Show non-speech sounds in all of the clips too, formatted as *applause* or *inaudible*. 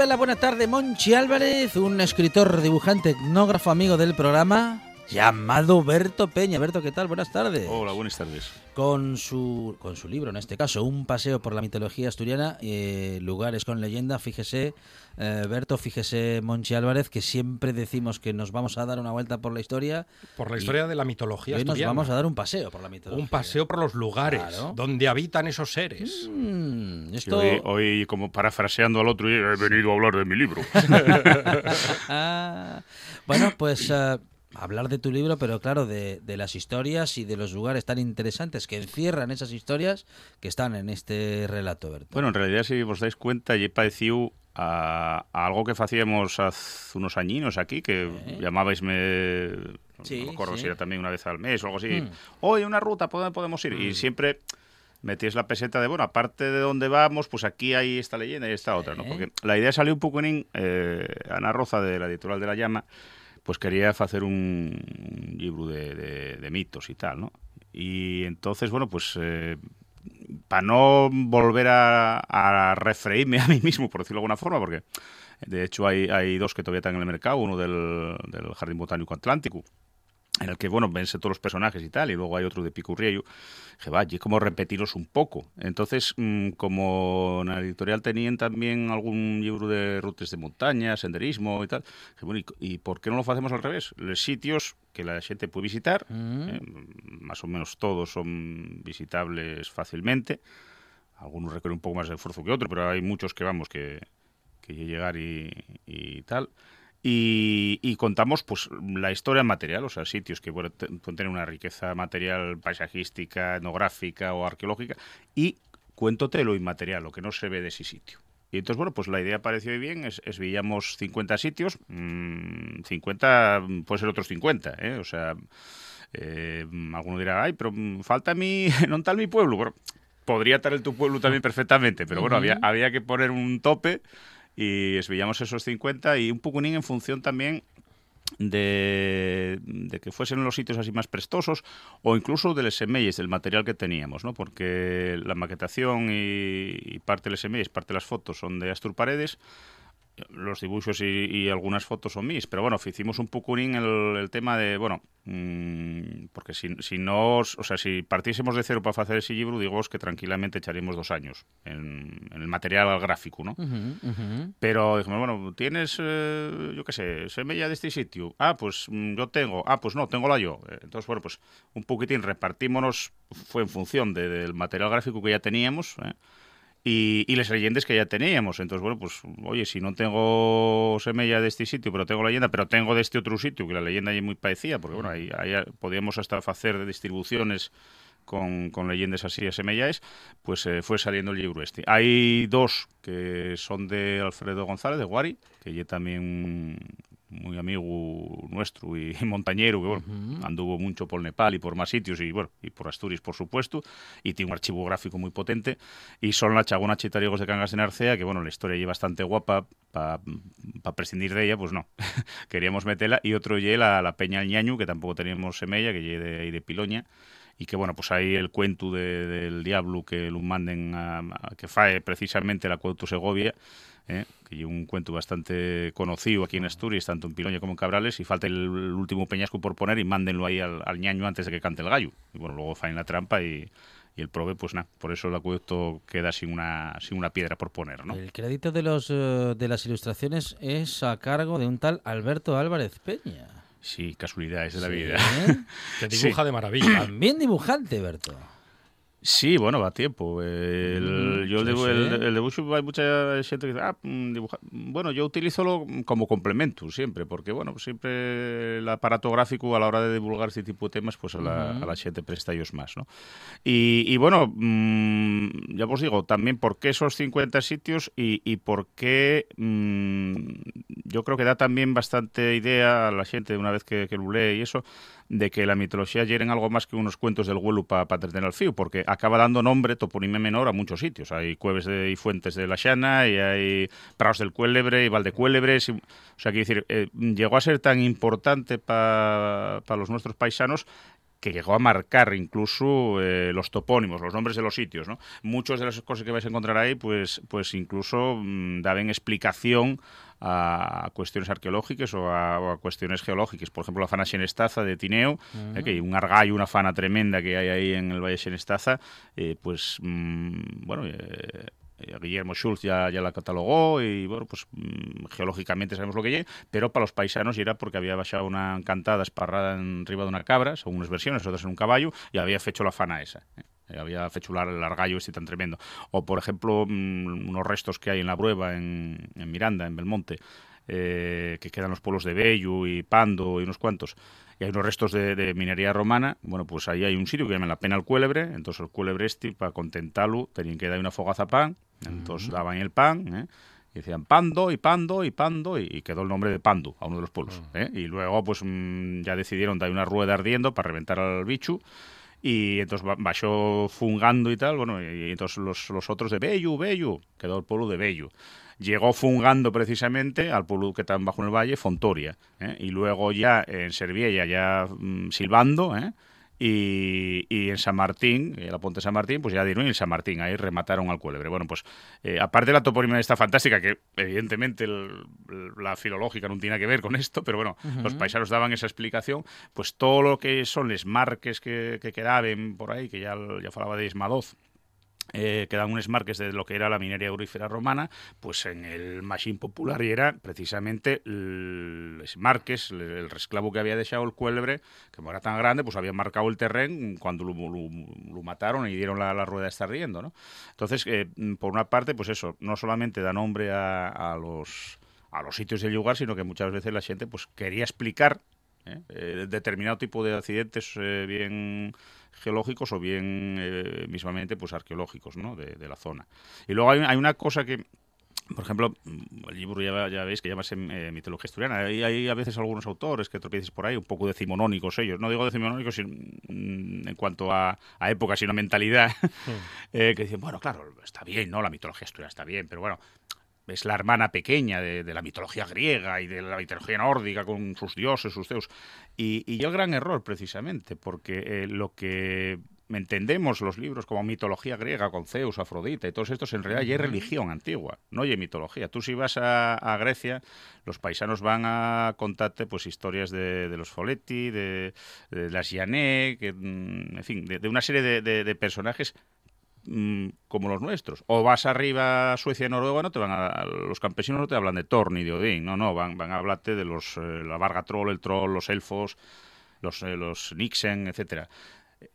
Y vuelve a la buena tarde Monchi Álvarez, un escritor, dibujante, etnógrafo amigo del programa llamado Berto Peña. Berto, ¿qué tal? Buenas tardes. Hola, buenas tardes. Con su, con su libro, en este caso, Un paseo por la mitología asturiana, eh, lugares con leyenda, fíjese, eh, Berto, fíjese Monchi Álvarez, que siempre decimos que nos vamos a dar una vuelta por la historia. Por la historia de la mitología Hoy nos asturiana. vamos a dar un paseo por la mitología. Un paseo por los lugares Claro. donde habitan esos seres. Mm, esto... hoy, hoy, como parafraseando al otro, he venido a hablar de mi libro. *laughs* Ah, bueno, pues eh, hablar de tu libro, pero claro, de, de las historias y de los lugares tan interesantes que encierran esas historias que están en este relato, Berto. bueno, en realidad, si os dais cuenta, lle parecido a, a algo que facíamos hace unos añinos aquí, que Eh. llamábaisme, Sí, no me acuerdo sí. si era también una vez al mes o algo así, Mm. hoy una ruta, ¿por dónde podemos ir? Y siempre metíais la peseta de, bueno, aparte de dónde vamos, pues aquí hay esta leyenda y esta otra, ¿no? Porque la idea salió un poco en eh, Ana Roza, de la editorial de La Llama, pues quería hacer un, libro de, mitos y tal, ¿no? Y entonces, bueno, pues para no volver a, a refreírme *laughs* a mí mismo, por decirlo de alguna forma, porque de hecho hay, hay dos que todavía están en el mercado, uno del Jardín Botánico Atlántico, en el que, bueno, vense todos los personajes y tal, y luego hay otro de Picurriello. Dije, va, y como repetiros un poco. Entonces, mm, como en la editorial tenían también algún libro de rutas de montaña, senderismo y tal, dije, bueno, ¿y, y por qué no lo hacemos al revés? Los sitios que la gente puede visitar, Mm. eh, más o menos todos son visitables fácilmente. Algunos requieren un poco más de esfuerzo que otros, pero hay muchos que vamos que, que llegar y, y tal. Y, y contamos pues la historia material, o sea, sitios que pueden te- pueden tener una riqueza material paisajística, etnográfica o arqueológica, y cuéntote lo inmaterial, lo que no se ve de ese sitio. Y entonces, bueno, pues la idea pareció bien, es, es veíamos 50 sitios, mm, 50 mm, puede ser otros 50, ¿eh? O sea, eh, alguno dirá, ay, pero mm, falta mi, *laughs* non tal mi pueblo. Bueno, podría estar el tu pueblo también *laughs* perfectamente, pero bueno, había, había que poner un tope y veíamos esos 50 y un poco en función también de, de que fuesen los sitios así más prestosos o incluso de los semelles, del material que teníamos, ¿no? Porque la maquetación y, y parte de los semelles, parte de las fotos son de Astur Paredes, los dibujos y, y algunas fotos son mis, pero bueno, hicimos un poco el, el tema de, bueno, mmm, porque si, si no, o sea, si partiésemos de cero para hacer ese libro, digo que tranquilamente echaríamos dos años en, en el material gráfico, ¿no? Ujú, ujú. Pero dijimos, bueno, ¿tienes, eh, yo qué sé, semilla de este sitio? Ah, pues mm, yo tengo. Ah, pues no, tengo la yo. Eh, Entonces, bueno, pues un poquitín repartímonos, fue en función de- del material gráfico que ya teníamos ¿eh? Y, y las leyendas que ya teníamos. Entonces, bueno, pues, oye, si no tengo semilla de este sitio, pero tengo leyenda, pero tengo de este otro sitio, que la leyenda ahí muy parecía, porque, bueno, ahí, ahí podíamos hasta hacer distribuciones con, con leyendas así asemelladas, pues eh, fue saliendo el libro este. Hay dos que son de Alfredo González, de Guari, que ya también muy amigo nuestro y, *laughs* montañero, que bueno, anduvo mucho por Nepal y por más sitios y bueno, y por Asturias, por supuesto, y tiene un archivo gráfico muy potente, y son la Chagona Chitariegos de Cangas de Narcea, que bueno, la historia es bastante guapa, para prescindir de ella, pues no, *laughs* queríamos meterla, y otro ye la, la Peña al Ñañu, que tampoco teníamos semella, que ye de, de Piloña, y que bueno, pues ahí el cuento de, del diablo que lo manden a, a, que fae precisamente la Cuauto Segovia, ¿eh? que es un cuento bastante conocido aquí en Asturias, tanto en Piloña como en Cabrales, y falta el, el último peñasco por poner y mándenlo ahí al, al, ñaño antes de que cante el gallo. Y bueno, luego faen la trampa y, y el prove, pues nada, por eso el acueducto queda sin una, sin una piedra por poner, ¿no? El crédito de, los, uh, de las ilustraciones es a cargo de un tal Alberto Álvarez Peña. Sí, casualidades de la vida. Que dibuja *laughs* sí. de maravilla. También dibujante, Berto. Sí, va a tiempo. El, yo sí, el, el, dibujo hay mucha gente que dice, ah, dibuja. Bueno, yo utilizo como complemento siempre, porque bueno, siempre el aparato gráfico a la hora de divulgar este tipo de temas, pues a la, uh -huh. a la gente presta ellos más, ¿no? Y, y bueno, mmm, ya os digo, también por qué esos 50 sitios y, y por qué mmm, yo creo que da también bastante idea a la gente una vez que, que lo lee y eso, de que la mitología lleguen algo más que unos cuentos del huelu para pa entretener al fío, porque acaba dando nombre, toponime menor, a muchos sitios. Hay cueves de, y fuentes de la Xana, y hay prados del Cuélebre y Valdecuélebres. Y, o sea, quiero decir, eh, llegó a ser tan importante para pa los nuestros paisanos que llegó a marcar incluso eh, los topónimos, los nombres de los sitios, ¿no? Muchas de las cosas que vais a encontrar ahí, pues, pues incluso mmm, daban explicación a cuestiones arqueológicas o a, o a, cuestiones geológicas. Por ejemplo, la fana Xenestaza de Tineo, uh -huh. eh, que hay un argallo, una fana tremenda que hay ahí en el Valle Xenestaza, eh, pues, mmm, bueno, eh, Guillermo Schultz ya, la catalogó y bueno, pues mmm, geológicamente sabemos lo que es, pero para los paisanos era porque había bajado una encantada esparrada en riba de una cabra, según unas versiones, otras en un caballo, y había hecho la fana esa. ¿eh? había fechular el argallo este tan tremendo. O, por ejemplo, mmm, unos restos que hay en la Brueva, en, Miranda, en Belmonte, eh, que quedan los pueblos de Bellu y Pando y unos cuantos, y hay unos restos de, de, minería romana, bueno, pues ahí hay un sitio que llaman la pena al cuélebre, entonces el cuélebre este, para contentarlo, tenían que dar una fogaza pan, entonces uh -huh. daban el pan, ¿eh? y decían Pando y Pando y Pando y, quedó el nombre de Pando a uno de los pueblos. ¿eh? Y luego pues mmm, ya decidieron dar una rueda ardiendo para reventar al bicho y entonces bajó fungando y tal, bueno, y entonces los, los otros de Bellu, Bellu, quedó el pueblo de Bellu. Llegó fungando precisamente al pueblo que está bajo en el valle, Fontoria, ¿eh? y luego ya en Serviella, ya mmm, silbando, ¿eh? Y, y, en San Martín, en la Ponte de San Martín, pues ya dieron en San Martín, ahí remataron al cuélebre. Bueno, pues eh, aparte de la toponimia esta fantástica, que evidentemente el, la filológica no tiene que ver con esto, pero bueno, uh -huh. los paisanos daban esa explicación, pues todo lo que son les marques que, que quedaban por ahí, que ya, ya falaba de Ismadoz, eh, quedan unos marques de lo que era la minería aurífera romana, pues en el machín popular y era precisamente los marques, el resclavo que había dejado el cuélebre, que como era tan grande, pues había marcado el terreno cuando lo, mataron y dieron la, la, rueda de estar riendo, ¿no? Entonces, eh, por una parte, pues eso, no solamente da nombre a, los a los sitios del lugar, sino que muchas veces la gente pues quería explicar ¿eh? Eh, determinado tipo de accidentes bien geológicos o bien eh, mismamente pues arqueológicos ¿no? de, de, la zona. Y luego hay, hay, una cosa que, por ejemplo, el libro ya, ya veis que llama eh, mitología asturiana. Hay, hay, a veces algunos autores que tropieces por ahí, un poco decimonónicos ellos. No digo decimonónicos en, en cuanto a, a, época, sino mentalidad. Sí. *laughs* eh, que dicen, bueno, claro, está bien, ¿no? La mitología asturiana está bien, pero bueno, es la hermana pequeña de, de, la mitología griega y de la mitología nórdica con sus dioses, sus zeus. Y, y el gran error, precisamente, porque eh, lo que entendemos los libros como mitología griega con Zeus, Afrodita y todos estos, en realidad ya es religión antigua, no hay mitología. Tú si vas a, a, Grecia, los paisanos van a contarte pues historias de, de los Foleti, de, de las Yané, que, mm, en fin, de, de una serie de, de personajes mmm, como los nuestros. O vas arriba a Suecia y Noruega, no te van a, los campesinos no te hablan de Thor ni de Odín, no, no, van, van a hablarte de los eh, la Varga Troll, el Troll, los elfos, los, eh, los Nixen, etcétera.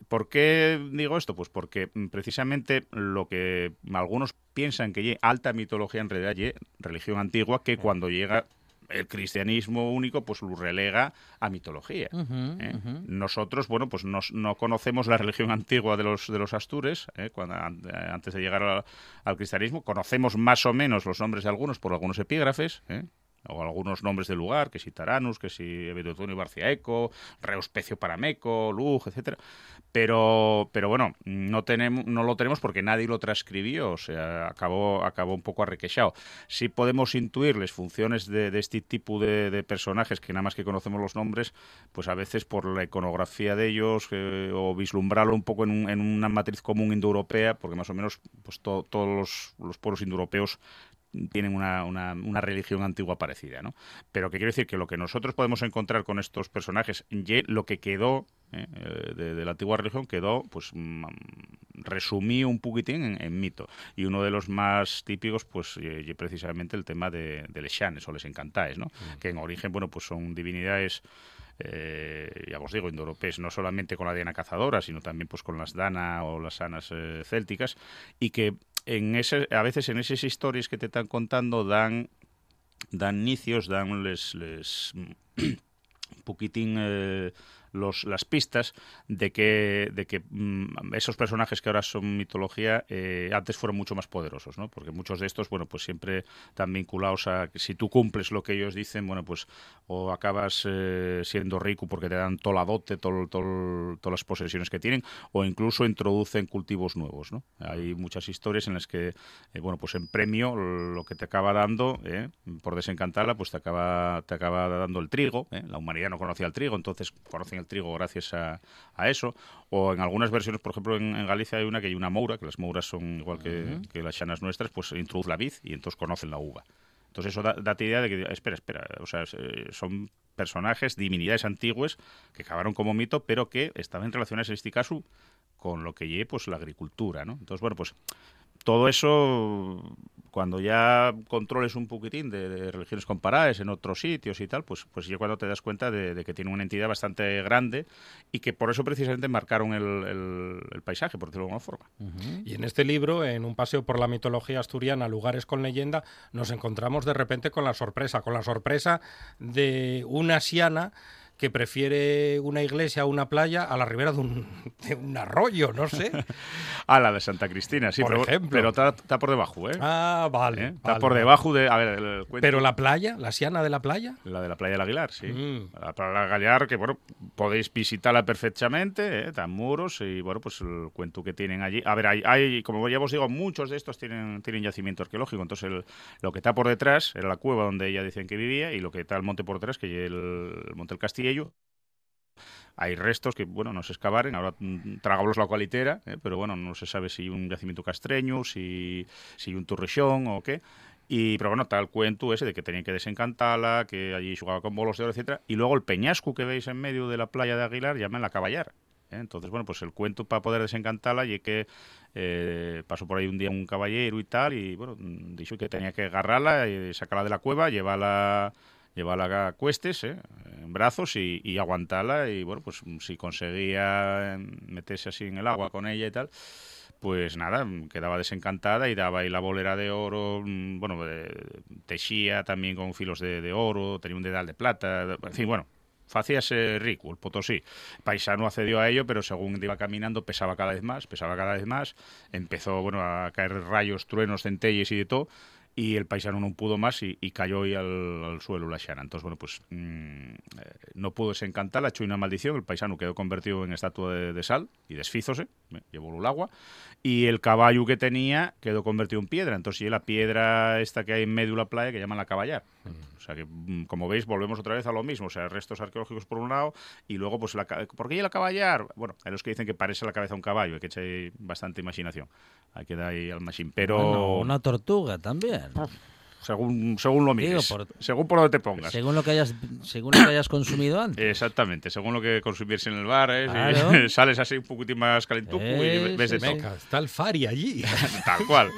¿Por qué digo esto? Pues porque mm, precisamente lo que algunos piensan que hay alta mitología en realidad hay religión antigua que cuando llega el cristianismo único pues lo relega a mitología. ¿eh? Nosotros, bueno, pues no conocemos la religión *laughs* antigua de los, de los astures, ¿eh? cuando, antes de llegar al cristianismo, conocemos más o menos los nombres de algunos por algunos epígrafes, ¿eh? O algunos nombres del lugar, que si Taranus, que si y Barciaeco, Reuspecio Parameco, Lug, etcétera. Pero, pero bueno, no tenemos, no lo tenemos porque nadie lo transcribió, o sea, acabó, acabó un poco arrequechado. Sí podemos intuirles funciones de, este tipo de, personajes que nada más que conocemos los nombres, pues a veces por la iconografía de ellos eh, o vislumbrarlo un poco en, una matriz común indoeuropea, porque más o menos pues todos los pueblos indoeuropeos tienen una, una, religión antigua parecida, ¿no? Pero que quiero decir que lo que nosotros podemos encontrar con estos personajes, lo que quedó ¿eh? Eh, de, la antigua religión quedó, pues, mm, resumí un poquitín en, mito. Y uno de los más típicos, pues, precisamente el tema de, de les o les encantáis, ¿no? Mm. Que en origen, bueno, pues son divinidades eh, ya os digo, indoeuropeos, no solamente con la diana cazadora, sino también pues con las dana o las sanas célticas, y que en ese, a veces en esas historias que te están contando dan dan inicios, dan les, les *clears throat* un poquitín eh, los, las pistas de que, de que mm, esos personajes que ahora son mitología eh, antes fueron mucho más poderosos, ¿no? Porque muchos de estos, bueno, pues siempre están vinculados a que si tú cumples lo que ellos dicen, bueno, pues o acabas eh, siendo rico porque te dan toda la dote, todas las posesiones que tienen, o incluso introducen cultivos nuevos, ¿no? Hay muchas historias en las que, eh, bueno, pues en premio lo que te acaba dando, por desencantarla, pues te acaba, te acaba dando el trigo, la humanidad no conocía el trigo, entonces conocen el trigo gracias a, eso. O en algunas versiones, por ejemplo, en, Galicia hay una que hay una moura, que las mouras son igual que, las chanas nuestras, pues introduce la vid y entonces conocen la uva. Entonces eso da, idea de que, espera, espera, o sea, son personajes, divinidades antiguas que acabaron como mito, pero que estaban relacionadas en este caso con lo que lleve pues la agricultura, ¿no? Entonces, bueno, pues todo eso, cuando ya controles un poquitín de, religiones comparadas en otros sitios y tal, pues, pues ya cuando te das cuenta de, que tiene una entidad bastante grande y que por eso precisamente marcaron el, paisaje, por decirlo de alguna forma. Y en este libro, en un paseo por la mitología asturiana, lugares con leyenda, nos encontramos de repente con la sorpresa, con la sorpresa de una siana que prefiere una iglesia o una playa a la ribera de un, arroyo, no sé. *laughs* a la de Santa Cristina, sí, por pero, pero está, por debajo, ¿eh? Ah, vale. ¿Eh? Está por debajo de. A ver, el Pero la playa, la siana de la playa. La de la playa del Aguilar, sí. Mm. La playa del Aguilar, que bueno, podéis visitarla perfectamente, ¿eh? dan muros y bueno, pues el cuento que tienen allí. A ver, hay, hay como ya os digo, muchos de estos tienen, tienen yacimiento arqueológico, entonces el, lo que está por detrás era la cueva donde ella dicen que vivía y lo que está el monte por detrás, que es el, el Monte del Castillo hay restos que, bueno, no se excavaren, ahora tragamos la cualitera, eh, pero bueno, no se sabe si un yacimiento castreño, si, si un turrixón o qué. Y, pero bueno, tal cuento ese de que tenían que desencantarla, que allí jugaba con bolos de oro, etcétera. Y luego el peñasco que veis en medio de la playa de Aguilar llaman la caballar. ¿eh? Entonces, bueno, pues el cuento para poder desencantarla y que eh, pasó por ahí un día un caballero y tal, y bueno, dijo que tenía que agarrarla y sacarla de la cueva, llevarla llevarla a cuestes, ¿eh? En brazos y, aguantarla. Y bueno, pues si conseguía meterse así en el agua con ella y tal, pues nada, quedaba desencantada y daba ahí la bolera de oro, mm, bueno, tejía también con filos de, oro, tenía un dedal de plata, en fin, bueno, ese rico, el Potosí. Paisano accedió a ello, pero según iba caminando pesaba cada vez más, pesaba cada vez más. Empezó, bueno, a caer rayos, truenos, centelles y de todo y el paisano no pudo más y, cayó ahí al, suelo la Shana. Entonces, bueno, pues mm, eh, no pudo desencantarla, echó una maldición, el paisano quedó convertido en estatua de, sal y desfízose, llevó el agua, y el caballo que tenía quedó convertido en piedra. Entonces, y la piedra esta que hay en medio de la playa que llaman la caballar. O sea que, mm, como veis, volvemos otra vez a lo mismo. O sea, restos arqueológicos por un lado y luego, pues, la, ¿por qué la caballar? Bueno, hay los que dicen que parece la cabeza de un caballo, hay que echar bastante imaginación. Hay que dar ahí al machín. Pero... una tortuga también según, según lo mires, según por donde te pongas. Según lo que hayas, según lo que hayas consumido antes. Exactamente, según lo que consumires en el bar, ¿eh? *laughs* sales así un poquitín más calentuco y ves de todo. Está el Fari allí. *laughs* Tal cual.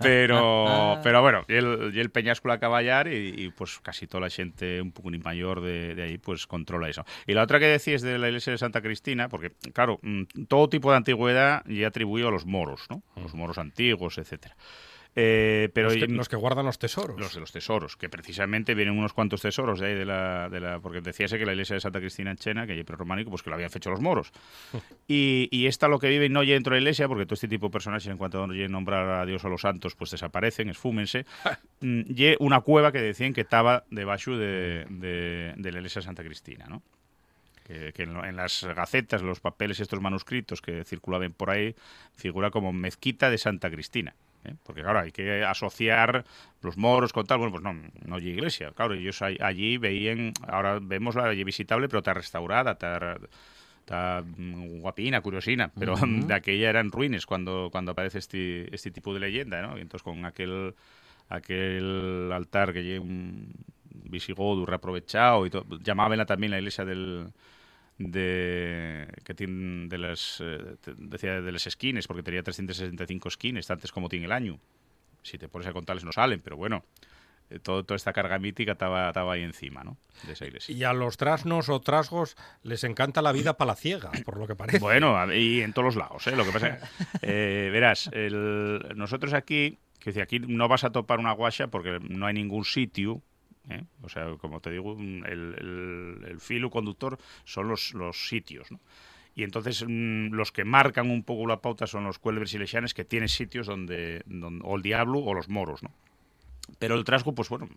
Pero, *laughs* pero bueno, y el, y el Peñáscula Caballar y, pues casi toda la gente un poco mayor de, de, ahí pues controla eso. Y la otra que decís de la iglesia de Santa Cristina, porque claro, mm, todo tipo de antigüedad ya atribuido a los moros, ¿no? los moros antiguos, etcétera. Eh, pero los que, los, que, guardan los tesoros. Los de los tesoros, que precisamente vienen unos cuantos tesoros de ahí de la... De la porque decíase que la iglesia de Santa Cristina en Chena, que hay románico, pues que lo habían hecho los moros. *laughs* y, y esta lo que vive no llega dentro de la iglesia, porque todo este tipo de personajes, en cuanto a nombrar a Dios o a los santos, pues desaparecen, esfúmense. *laughs* Mm, y una cueva que decían que estaba debajo de, de, de la iglesia de Santa Cristina, ¿no? que, en, las gacetas, los papeles, estos manuscritos que circulaban por ahí, figura como mezquita de Santa Cristina. ¿Eh? Porque claro, hay que asociar los moros con tal, bueno, pues no, no hay iglesia. Claro, ellos allí veían, ahora vemos la allí visitable, pero está restaurada, está, está guapina, curiosina, pero de aquella eran ruines cuando, cuando aparece este, este tipo de leyenda, ¿no? Y entonces con aquel aquel altar que lleva un visigodo reaprovechado y todo, llamaban también la iglesia del de que tiene de las eh, decía de las skins porque tenía 365 skins antes como tiene el año si te pones a contarles no salen pero bueno eh, todo, toda esta carga mítica estaba, estaba ahí encima ¿no? de esa iglesia y a los trasnos o trasgos les encanta la vida palaciega por lo que parece bueno y en todos los lados ¿eh? lo que pasa eh, verás el, nosotros aquí que aquí no vas a topar una guacha porque no hay ningún sitio ¿eh? O sea, como te digo, el, el, filo conductor son los, los sitios, ¿no? Y entonces mm, los que marcan un poco la pauta son los cuelbres y lexianes que tienen sitios donde, donde, o el diablo o los moros, ¿no? Pero el trasgo, pues bueno,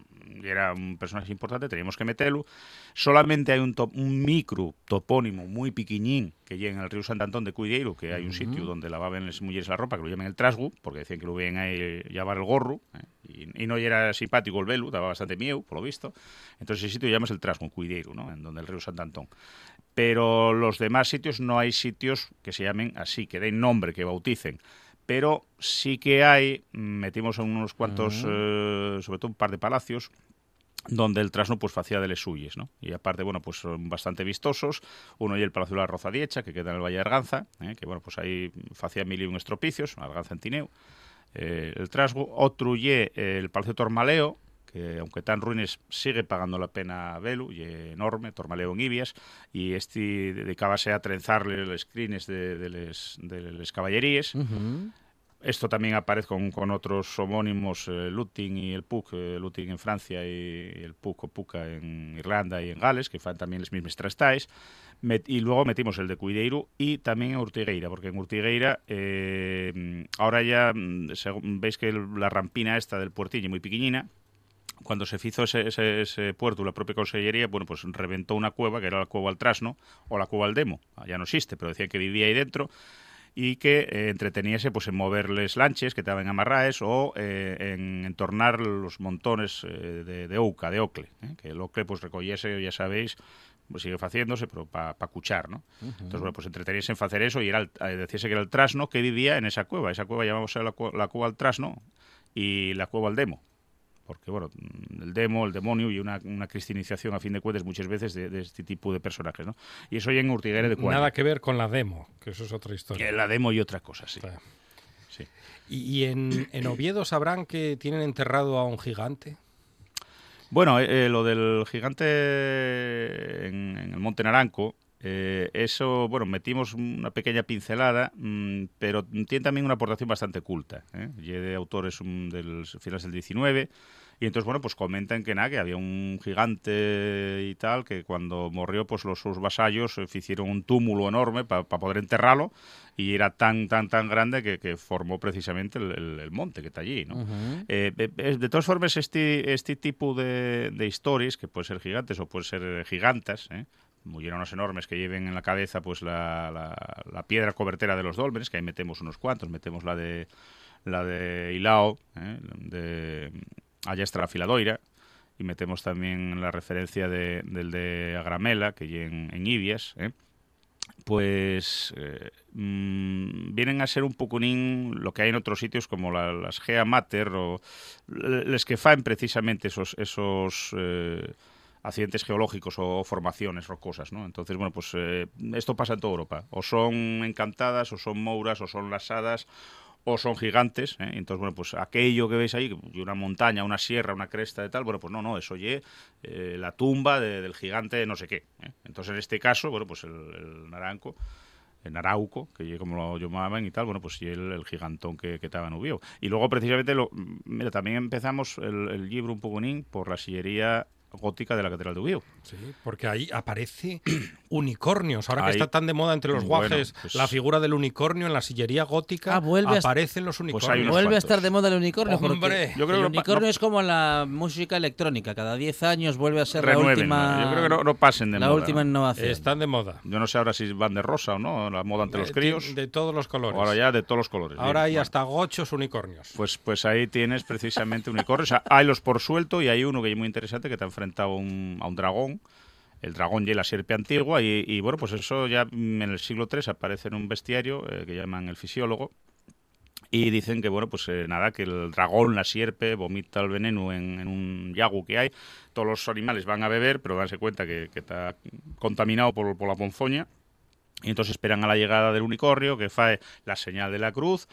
era un personaje importante, teníamos que meterlo. Solamente hay un, un micro topónimo muy piquiñín que llega en el río Sant Antón de Cuideiro, que hay un sitio donde lavaban las mujeres la ropa, que lo llaman el trasgo, porque decían que lo veían ahí llevar el gorro, ¿eh? y, no era simpático el velo, daba bastante miedo, por lo visto. Entonces ese sitio llamas el trasgo, Cuideiro, ¿no? en donde el río Sant Antón. Pero los demás sitios no hay sitios que se llamen así, que den nombre, que bauticen pero sí que hay, metimos en unos cuantos, eh, sobre todo un par de palacios, donde el trasno pues facía de les suyes, ¿no? Y aparte, bueno, pues son bastante vistosos. Uno y el Palacio de la Rozadiecha, que queda en el Valle de Arganza, ¿eh? que bueno, pues ahí facía mil y un estropicios, Arganza en Tineo, eh, el trasgo. Otro y el Palacio Tormaleo, que aunque tan ruines sigue pagando la pena velu, y enorme, Tormaleo en Ibias, y este dedicábase a trenzarle los screens de, de, les, de caballerías. Esto también aparece con, otros homónimos, eh, Lutin y el Puc, eh, Lutin en Francia y el Puc o Puca en Irlanda y en Gales, que fan también los mismos trastais. Met, y luego metimos el de Cuideiro y también en Urtigueira, porque en Urtigueira eh, ahora ya mm, veis que la rampina esta del puertillo muy pequeñina, cuando se hizo ese, ese, ese, puerto, la propia consellería, bueno, pues reventó una cueva, que era la cueva al trasno, o la cueva al demo. Ah, ya no existe, pero decía que vivía ahí dentro y que eh, entreteniese pues, en moverles lanches que estaban amarraes o eh, en entornar los montones eh, de, de ouca, de ocle, que el ocle pues recogiese, ya sabéis, pues sigue haciéndose, pero para pa cuchar, ¿no? Uh -huh. Entonces, bueno, pues entreteniese en hacer eso y era el, decíase que era el trasno que vivía en esa cueva. Esa cueva llamamos la, la cueva al trasno y la cueva al demo porque bueno, el demo, el demonio y una, una cristinización a fin de cuentas muchas veces de, de este tipo de personajes, ¿no? Y eso ya en Urtiguera de Cuadra. Nada que ver con la demo, que eso es otra historia. Que la demo y otra cosa, sí. Claro. sí. ¿Y, y en, en, Oviedo sabrán que tienen enterrado a un gigante? Bueno, eh, lo del gigante en, en el Monte Naranco, eh, eso, bueno, metimos una pequeña pincelada, mmm, pero tiene también una aportación bastante culta. ¿eh? Y de autores um, del finales del 19. Y entonces, bueno, pues comentan que nada, que había un gigante y tal, que cuando murió, pues los sus vasallos eh, hicieron un túmulo enorme para pa poder enterrarlo, y era tan, tan, tan grande que, que formó precisamente el, el, el, monte que está allí, ¿no? Uh -huh. eh, de todas formas, este, este tipo de, de historias, que pueden ser gigantes o pueden ser gigantas, ¿eh? Mullerones enormes que lleven en la cabeza pues la, la, piedra cobertera de los dólmenes, que ahí metemos unos cuantos, metemos la de la de Ilao, ¿eh? de la filadoira, y metemos también la referencia de, del de Agramela, que en, en Ibias, ¿eh? pues eh, mmm, vienen a ser un pocunín lo que hay en otros sitios como la, las Gea Mater o les que faen precisamente esos esos eh, accidentes geológicos o formaciones rocosas, ¿no? Entonces, bueno, pues eh, esto pasa en toda Europa. O son encantadas, o son mouras, o son lasadas, o son gigantes, ¿eh? entonces, bueno, pues aquello que veis ahí, una montaña, una sierra, una cresta de tal, bueno, pues no, no, eso oye eh, la tumba de, del gigante no sé qué. ¿eh? Entonces, en este caso, bueno, pues el, el naranco en Arauco, que como lo llamaban y tal, bueno, pues y el, gigantón que, estaba en Ubió. Y luego precisamente, lo, mira, también empezamos el, el libro un poco por la sillería gótica de la Catedral de Ubió. Sí, porque ahí aparece *clears throat* unicornios. Ahora que está tan de moda entre los guajes pues la figura del unicornio en la sillería gótica, ah, vuelve aparecen los pues unicornios. vuelve a estar de moda el unicornio. Hombre, yo creo el unicornio es como la música electrónica. Cada 10 años vuelve a ser la última. Yo creo que no, pasen de la moda. La última innovación. Están de moda. Yo no sé ahora si van de rosa o no, la moda ante los críos. De todos los colores. Ahora ya de todos los colores. Ahora hay hasta gochos unicornios. Pues, pues ahí tienes precisamente unicornios. hay los por suelto y hay uno que es muy interesante que te ha enfrentado a un, a un dragón el dragón y la sierpe antigua y, bueno, pues eso ya en el siglo III aparece en un bestiario eh, que llaman el fisiólogo y dicen que, bueno, pues eh, nada, que el dragón, la sierpe, vomita el veneno en, un yagu que hay, todos los animales van a beber, pero danse cuenta que, está contaminado por, por la ponzoña. Y entonces esperan a la llegada del unicornio que fae la señal de la cruz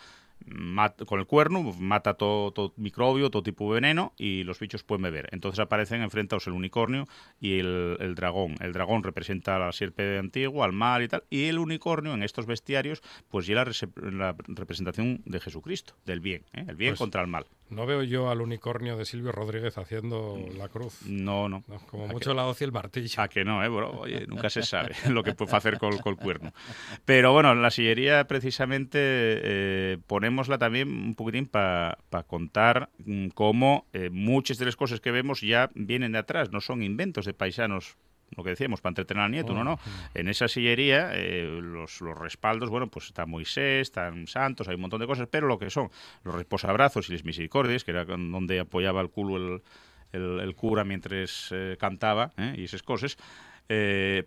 con el cuerno, mata todo, microbio, todo tipo de veneno y los bichos pueden beber. Entonces aparecen enfrentados el unicornio y el, dragón. El dragón representa a la sierpe antigua, al mal y tal. Y el unicornio en estos bestiarios, pues ya la, la representación de Jesucristo, del bien, ¿eh? el bien pues contra el mal. No veo yo al unicornio de Silvio Rodríguez haciendo la cruz. No, no. como mucho la hoz y el martillo. A que no, ¿eh, bro? Oye, *laughs* nunca se sabe *laughs* lo que puede hacer con, el cuerno. Pero bueno, la sillería precisamente eh, ponemosla también un poquitín para contar mm, cómo eh, muchas de las cosas que vemos ya vienen de atrás, no son inventos de paisanos lo que decíamos, para entretener al nieto, no, no. En esa sillería, eh, los, los, respaldos, bueno, pues está Moisés, están santos, hay un montón de cosas, pero lo que son los reposabrazos y las misericordias, que era donde apoyaba el culo el, el, cura mientras eh, cantaba eh, y esas cosas,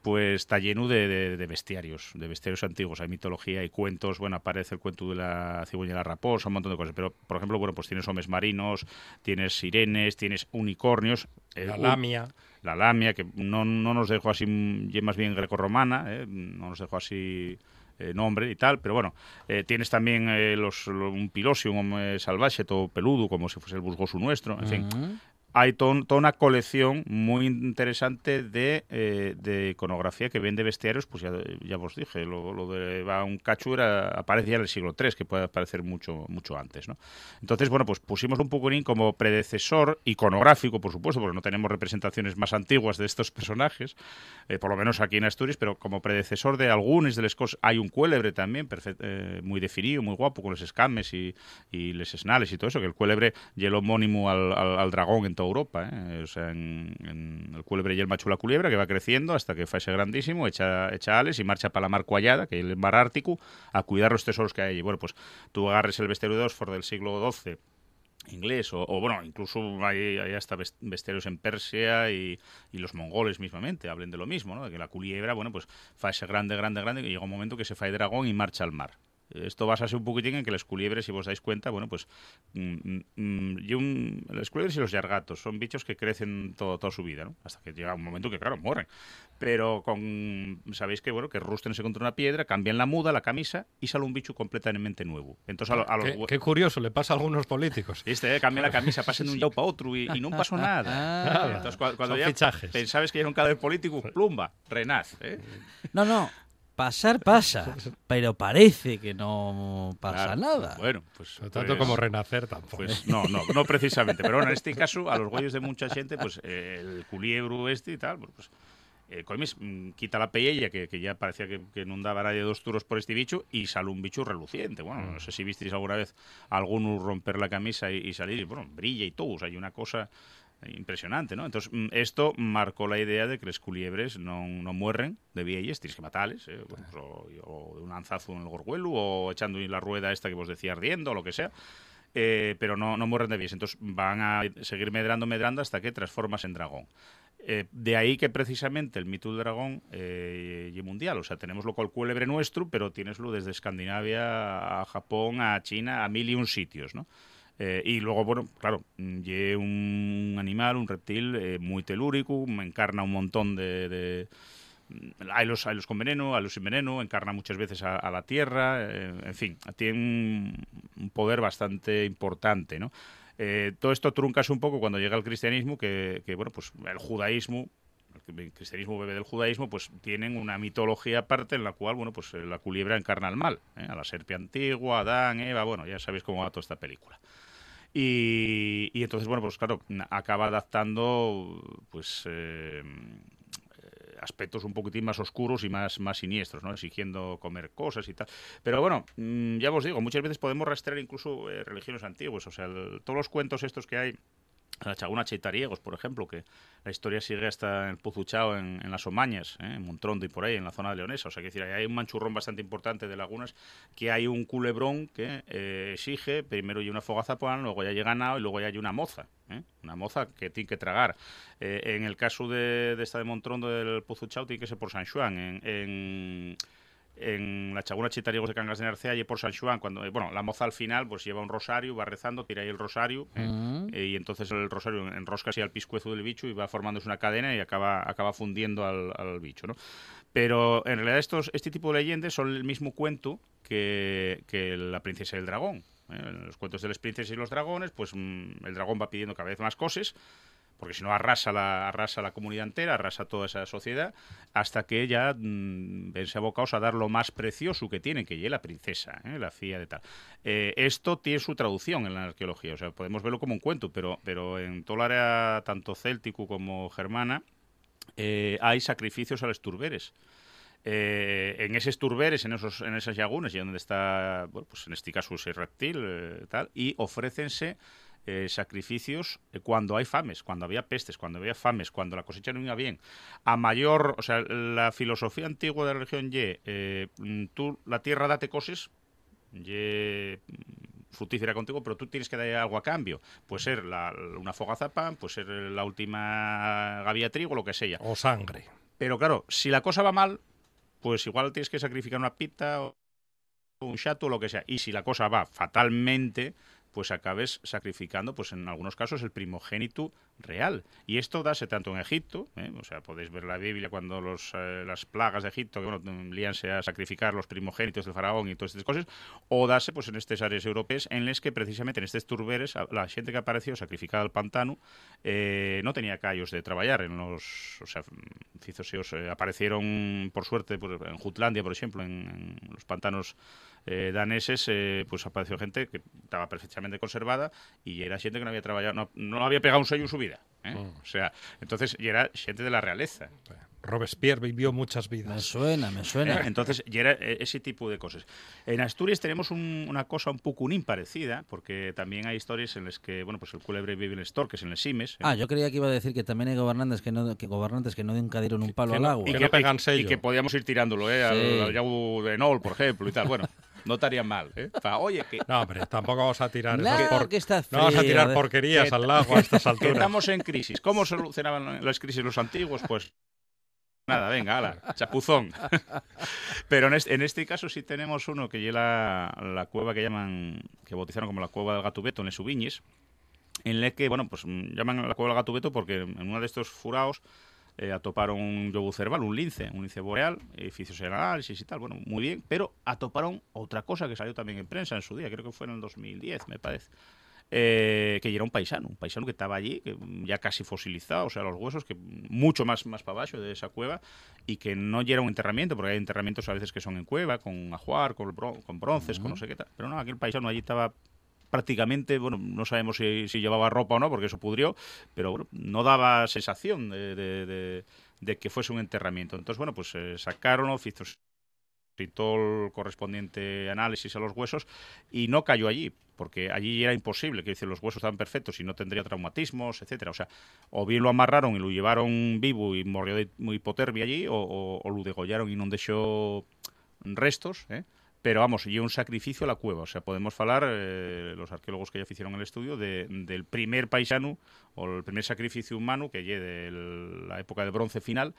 pues está lleno de, de, bestiarios, de bestiarios antiguos. Hay mitología, hay cuentos, bueno, aparece el cuento de la cigüeña y la raposa, un montón de cosas. Pero, por ejemplo, bueno, pues tienes hombres marinos, tienes sirenes, tienes unicornios. la lamia la lamia, que no, no nos dejó así, más bien grecorromana, ¿eh? no nos dejó así eh, nombre y tal, pero bueno, eh, tienes también los, un pilosio, un hombre salvaje, todo peludo, como si fuese el busgoso nuestro, en fin hay toda una colección muy interesante de, eh, de, iconografía que vende bestiarios, pues ya, ya os dije, lo, de un cacho era, aparece ya en el siglo III, que puede aparecer mucho, mucho antes. ¿no? Entonces, bueno, pues pusimos un poco como predecesor iconográfico, por supuesto, porque no tenemos representaciones más antiguas de estos personajes, eh, por lo menos aquí en Asturias, pero como predecesor de algunos de las hay un cuélebre también, eh, muy definido, muy guapo, con los escames y, y les esnales y todo eso, que el cuélebre y el homónimo al, al, al dragón en Europa, ¿eh? o sea, en, el culebre y el macho la culebra, que va creciendo hasta que ese grandísimo, echa, echa ales y marcha para la mar Cuallada, que es el mar Ártico, a cuidar los tesoros que hay allí. Bueno, pues tú agarres el bestiario de Oxford del siglo XII, inglés o, bueno incluso hay, hasta bestiarios en Persia y, los mongoles mismamente hablen de lo mismo ¿no? de que la culebra bueno pues fa ese grande grande grande y llega un momento que se fa dragón y marcha al mar esto basase un poquitín en que las culiebres, si vos dais cuenta, bueno, pues mm, mm, y un, las culiebres y los yargatos son bichos que crecen todo, toda su vida, ¿no? Hasta que llega un momento que, claro, mueren. Pero con, sabéis que, bueno, que rustrense contra una piedra, cambian la muda, la camisa y sale un bicho completamente nuevo. Entonces, a, qué, curioso, le pasa a algunos políticos. ¿Viste? Eh? Cambian la camisa, pasan de un *laughs* yao para otro y, no *laughs* pasó nada. Ah, Entonces, cuando, ya pensabas que era un cadáver político, plumba, renaz. ¿eh? No, no, Pasar pasa, *laughs* pero parece que no pasa nada. Bueno, pues... tanto pues como renacer tampoco. Pues no, no, no precisamente. Pero bueno, en este *laughs* caso, a los huellos de mucha gente, pues eh, el culiebro este y tal, pues... Eh, mm, quita la pellella, que, que ya parecía que, que, no daba nadie dos turos por este bicho, y sale un bicho reluciente. Bueno, no sé si visteis alguna vez a alguno romper la camisa y, y salir, y bueno, brilla y todo. O sea, hay una cosa impresionante, ¿no? Entonces, mm, esto marcó la idea de que los culiebres no, no mueren de vielles, tienes que matarles, eh, pues, o, de un lanzazo en el gorguelo, o echando la rueda esta que vos decía ardiendo, o lo que sea. Eh, pero no, no mueren de vielles. Entonces van a seguir medrando, medrando hasta que transformas en dragón. Eh, de ahí que precisamente el mito del dragón eh, y mundial. O sea, tenemos lo cual cuélebre nuestro, pero tienes lo desde Escandinavia a Japón, a China, a mil y un sitios, ¿no? Eh, y luego, bueno, claro, lle un animal, un reptil eh, muy telúrico, encarna un montón de... hay, los, hay los con veneno, hay los sin veneno, encarna muchas veces a, la tierra, eh, en fin, tiene un, poder bastante importante, ¿no? todo esto truncas un poco cuando llega el cristianismo, que, que, bueno, pues el judaísmo el cristianismo bebe del judaísmo, pues tienen una mitología aparte en la cual, bueno, pues la culebra encarna el mal, a la serpiente antigua, Adán, Eva, bueno, ya sabéis cómo va toda esta película. Y, entonces, bueno, pues claro, acaba adaptando, pues... aspectos un poquitín más oscuros y más, más siniestros, ¿no? Exigiendo comer cosas y tal. Pero bueno, mm, ya os digo, muchas veces podemos rastrear incluso religiones antiguas. O sea, todos los cuentos estos que hay la Chaguna Cheitariegos, por ejemplo, que la historia sigue hasta en Puzuchao, en, las Omañas, ¿eh? en Montrondo y por ahí, en la zona de Leonesa. O sea, que decir, hay un manchurrón bastante importante de lagunas, que hay un culebrón que eh, exige, primero hay una fogazapán, luego ya hay ganado y luego ya hay una moza. ¿eh? Una moza que tiene que tragar. en el caso de, esta de Montrondo del Puzuchao, tiene que ser por San Juan. en en la Chaguna Chitariegos de Cangas de Narcea y por San Juan, cuando, eh, bueno, la moza al final pues lleva un rosario, va rezando, tira ahí el rosario eh, mm. eh, y entonces el rosario enrosca así al piscuezo del bicho y va formándose una cadena y acaba, acaba fundiendo al, bicho, ¿no? Pero en realidad estos, este tipo de leyendas son el mismo cuento que, que la princesa y el dragón. En los cuentos de las princesas y los dragones, pues mm, el dragón va pidiendo cada vez más cosas porque si no arrasa la, arrasa la comunidad entera, arrasa toda esa sociedad, hasta que ya mmm, vense abocados a dar lo más precioso que tiene, que es la princesa, ¿eh? la fía de tal. Eh, esto tiene su traducción en la arqueología, o sea, podemos verlo como un cuento, pero, pero en toda la área, tanto céltico como germana, eh, hay sacrificios a los turberes. en esos turberes, en esos en esas lagunas, y donde está, bueno, pues en este caso ese reptil, tal, y ofrécense eh, sacrificios eh, cuando hay fames, cuando había pestes, cuando había fames, cuando la cosecha no iba bien. A mayor, o sea, la filosofía antigua de la religión Y, eh, mm, tú la tierra date cosas, Y mm, fructífera contigo, pero tú tienes que dar algo a cambio. Puede ser la, una fogazapa, puede ser la última gavia trigo, lo que sea. O sangre. Pero claro, si la cosa va mal, pues igual tienes que sacrificar una pita o un chato o lo que sea. Y si la cosa va fatalmente, pues acabes sacrificando, pues en algunos casos, el primogénito real. Y esto dase tanto en Egipto, ¿eh? o sea, podéis ver la Biblia cuando los, eh, las plagas de Egipto, que bueno, líanse a sacrificar los primogénitos del faraón y todas estas cosas, o dase pues en estas áreas europeas en las que precisamente en estos turberes la gente que apareció sacrificada al pantano eh, no tenía callos de trabajar en los, o sea, aparecieron por suerte en Jutlandia, por ejemplo, en los pantanos eh, daneses, eh, pues apareció gente que estaba perfectamente conservada y era gente que no había trabajado, no, había pegado un sello en su vida. ¿eh? Mm. O sea, entonces, y era gente de la realeza. Robespierre vivió muchas vidas. Me suena, me suena. Entonces, y era ese tipo de cosas. En Asturias tenemos una cosa un poco parecida, porque también hay historias en las que, bueno, pues el culebre vive en el store, que es en el Simes. Ah, yo creía que iba a decir que también hay gobernantes que no, que gobernantes que no un palo al agua. Y que, pegan sello. Y que podíamos ir tirándolo, ¿eh? Al, al de Nol, por ejemplo, y tal. Bueno, *laughs* no estaría mal. ¿eh? oye, que... No, hombre, tampoco vamos a tirar, no vamos a tirar porquerías al lago a estas *laughs* alturas. estamos en crisis. ¿Cómo solucionaban las crisis los antiguos? Pues Nada, venga, ala, chapuzón. *laughs* Pero en este, en este, caso sí tenemos uno que lleva la, cueva que llaman, que bautizaron como la cueva del Gatubeto en Subiñes, en la que, bueno, pues llaman la cueva del Gatubeto porque en uno de estos furaos eh, atoparon un yobu cerval, un lince, un lince boreal, edificios en análisis y tal, bueno, muy bien, pero atoparon otra cosa que salió también en prensa en su día, creo que fue en el 2010, me parece. Eh, que era un paisano, un paisano que estaba allí, que ya casi fosilizado, o sea, los huesos, que mucho más, más para abajo de esa cueva, y que no era un enterramiento, porque hay enterramientos a veces que son en cueva, con ajuar, con, con bronces, con no sé qué tal. Pero no, aquel paisano allí estaba prácticamente, bueno, no sabemos si, llevaba ropa o no, porque eso pudrió, pero no daba sensación de, que fuese un enterramiento. Entonces, bueno, pues eh, sacaron oficios y el correspondiente análisis a los huesos y no cayó allí, porque allí era imposible, que los huesos estaban perfectos y no tendría traumatismos, etcétera. O sea, o bien lo amarraron y lo llevaron vivo y murió de hipotermia allí, o, o, lo degollaron y no dejó restos, ¿eh? Pero vamos, y un sacrificio a la cueva. O sea, podemos hablar, eh, los arqueólogos que ya hicieron el estudio, de, del primer paisano o el primer sacrificio humano que llegue de la época de bronce final,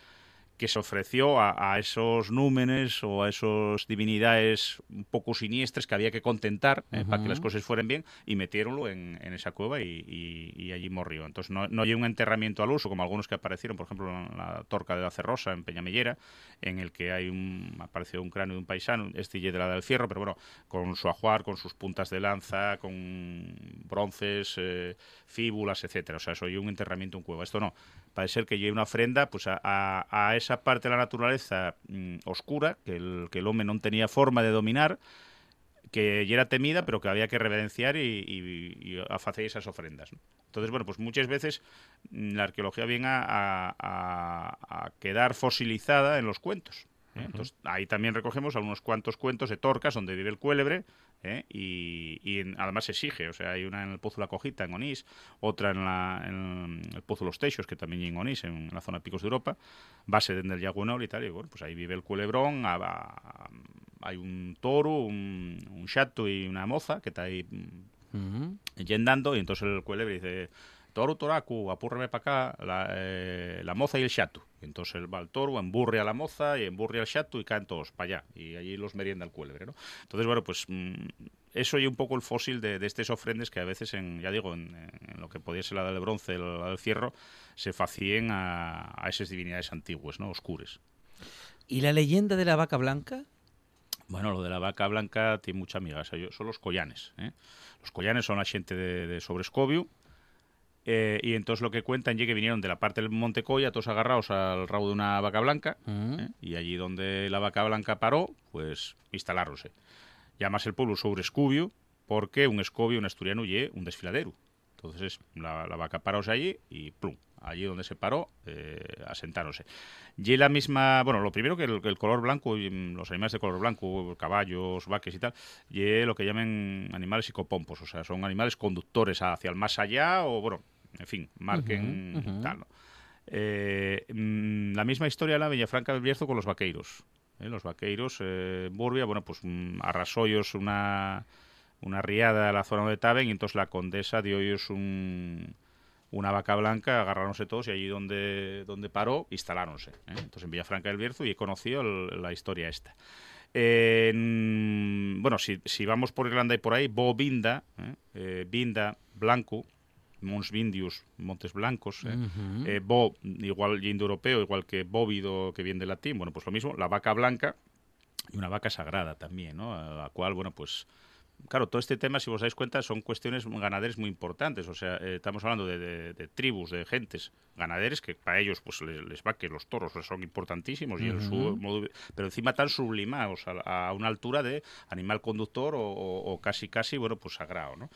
que se ofreció a, esos númenes o a esos divinidades un poco siniestres que había que contentar eh, para que las cosas fueran bien y metieronlo en, esa cueva y, allí murió. Entonces no, no, hay un enterramiento al uso como algunos que aparecieron, por ejemplo, en la Torca de la Cerrosa, en Peñamellera, en el que hay un apareció un cráneo de un paisano, este de la del Fierro, pero bueno, con su ajuar, con sus puntas de lanza, con bronces, eh, fíbulas, etcétera. O sea, eso hay un enterramiento en cueva. Esto no parece ser que lleve una ofrenda pues a, a, a esa parte de la naturaleza mm, oscura que el, que el hombre non tenía forma de dominar que ya era temida, pero que había que reverenciar y, y, y hacer esas ofrendas. ¿no? Entonces, bueno, pues muchas veces mm, la arqueología viene a, a- a quedar fosilizada en los cuentos. ¿eh? Entonces, ahí también recogemos algunos cuantos cuentos de Torcas, donde vive el cuélebre, ¿eh? y, y en- además se exige. O sea, hay una en el Pozo La Cojita, en Onís, otra en, la, en el Pozo Los Teixos, que también hay en Onís, en la zona de Picos de Europa, base del Yagunol y tal. Y bueno, pues ahí vive el culebrón, a- a- hay un toro, un, un chato y una moza que está ahí Ujú. yendando y entonces el cuélebre dice toro toracu apúrreme para acá la, eh, la moza y el chato entonces va al toro emburre a la moza y emburre al chato y caen todos para allá y allí los merienda el cuélebre ¿no? entonces bueno pues mm, eso y un poco el fósil de, de estas ofrendas que a veces en ya digo en, en lo que podía ser la del bronce la del fierro se facían a, a esas divinidades antiguas no oscures ¿Y la leyenda de la vaca blanca? Bueno, lo de la vaca blanca tiene mucha amiga. O sea, yo- son los collanes. ¿eh? Los collanes son la gente de, de Sobrescobio. Eh, y entonces lo que cuentan es que vinieron de la parte del Monte Colla, todos agarrados al rabo de una vaca blanca. Ujú. ¿eh? Y allí donde la vaca blanca paró, pues instalaronse. Llamas el pueblo Sobrescubio porque un escobio, un asturiano, y un desfiladero. Entonces la, la vaca paróse allí y plum. Allí donde se paró, eh, asentáronse. Y la misma, bueno, lo primero que el, color blanco, mm, los animales de color blanco, caballos, vaques y tal, y lo que llaman animales psicopompos, o sea, son animales conductores hacia el más allá o, bueno, en fin, marquen ujú. tal, ¿no? Eh, mm, la misma historia la Villafranca del Bierzo con los vaqueiros. ¿eh? Los vaqueiros, eh, Burbia, bueno, pues mm, arrasó ellos una, una riada a la zona de Taben y entonces la condesa dio ellos un, una vaca blanca, agarráronse todos y allí donde, donde paró, instaláronse. ¿eh? Entonces en Villafranca del Bierzo y he conocido el- la historia esta. En- bueno, si, si vamos por Irlanda y por ahí, Bo Binda, Binda, Blanco, Mons Vindius, Montes Blancos, ¿eh? Ujú. Eh, bo, igual y indoeuropeo, igual que bóvido, que viene del latín, bueno, pues lo mismo, la vaca blanca y una vaca sagrada también, ¿no? A la cual, bueno, pues Claro, todo este tema, si os dais cuenta, son cuestiones ganaderas muy importantes. O sea, eh, estamos hablando de, de- de tribus, de gentes ganaderes que para ellos pues les, les va que los toros son importantísimos y el su modo- pero encima tan sublimados a, a una altura de animal conductor o, o- o casi casi bueno pues sagrado, ¿no?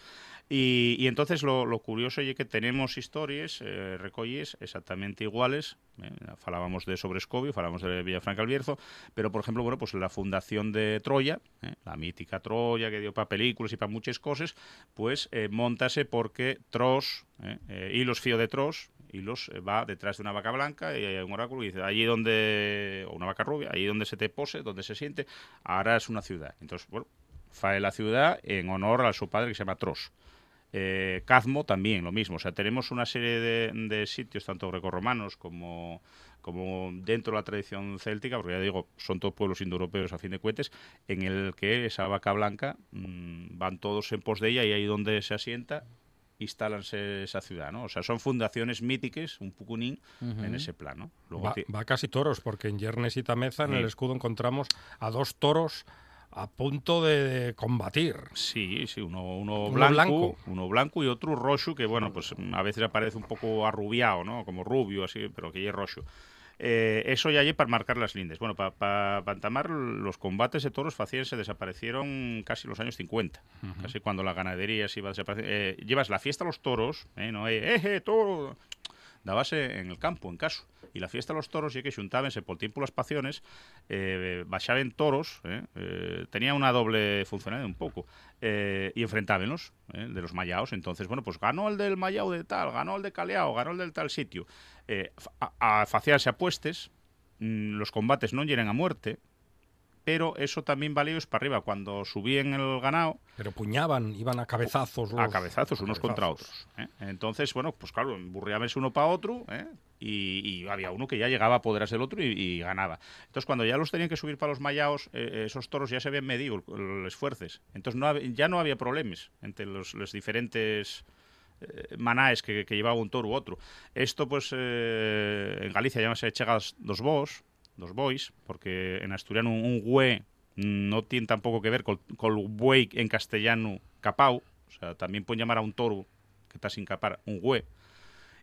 Y, y entonces lo, curioso es que tenemos historias, eh, recolles exactamente iguales. eh, falábamos de Sobrescobio, falábamos de Villafranca del Bierzo, pero por ejemplo, bueno, pues la fundación de Troya, eh, la mítica Troya que dio para películas y para muchas cosas, pues eh, montase porque Tros, eh, hilos fío de Tros, eh, va detrás de una vaca blanca y hay un oráculo y dice, allí donde, o una vaca rubia, allí donde se te pose, donde se siente, es una ciudad. Entonces, bueno, fae la ciudad en honor a su padre que se llama Tros. Eh, Cazmo también, lo mismo. O sea, tenemos una serie de, de sitios, tanto grecorromanos como, como dentro de la tradición céltica, porque ya digo, son todos pueblos indoeuropeos a fin de cuentas, en el que esa vaca blanca mm, van todos en pos de ella y ahí donde se asienta instalanse esa ciudad, ¿no? O sea, son fundaciones míticas, un pucunín, en ese plan, ¿no? Luego Va, vacas y toros, porque en Yernes y Tameza, en el escudo, encontramos a dos toros a punto de, de combatir. Sí, sí, uno, uno, Uno blanco, blanco. uno blanco y otro rojo que, bueno, pues a veces aparece un poco arrubiado, ¿no? Como rubio, así, pero que ya es rojo. Eh, eso ya hay para marcar las lindes. Bueno, para entamar los combates de toros facían se desaparecieron casi los años 50, casi cuando la ganadería se iba a desaparecer. Eh, llevas la fiesta a los toros, ¿eh? No ¡eh, eh, toro! Dábase en el campo, en caso. Y la fiesta los toros, ya que xuntábense por tiempo las pasiones, eh, baixaban toros, eh, eh, tenía una doble funcionalidad un poco, eh, y enfrentábenlos, eh, de los mayaos. Entonces, bueno, pues ganó el del mayao de tal, ganó el de Caleao, ganó el del tal sitio. Eh, a, a faciarse apuestes, mm, los combates no llegan a muerte, pero eso también valía para arriba. Cuando subían el ganado, Pero puñaban, iban a cabezazos. a los- cabezazos unos contra cabezazos. otros. ¿eh? Entonces, bueno, pues claro, emburriábanse uno para otro ¿eh? y, y había uno que ya llegaba a apoderarse del otro y, y ganaba. Entonces, cuando ya los tenían que subir para los mayaos, eh, esos toros ya se habían medido los esfuerzos. Entonces, no ya no había problemas entre los, los diferentes eh, manaes que, que llevaba un toro u otro. Esto, pues, eh, en Galicia llámase chegas dos bos, dos bois, porque en asturiano un, güe no tiene tampoco que ver con, con buey en castellano capau, o sea, también pueden llamar a un toro que está sin capar un güe.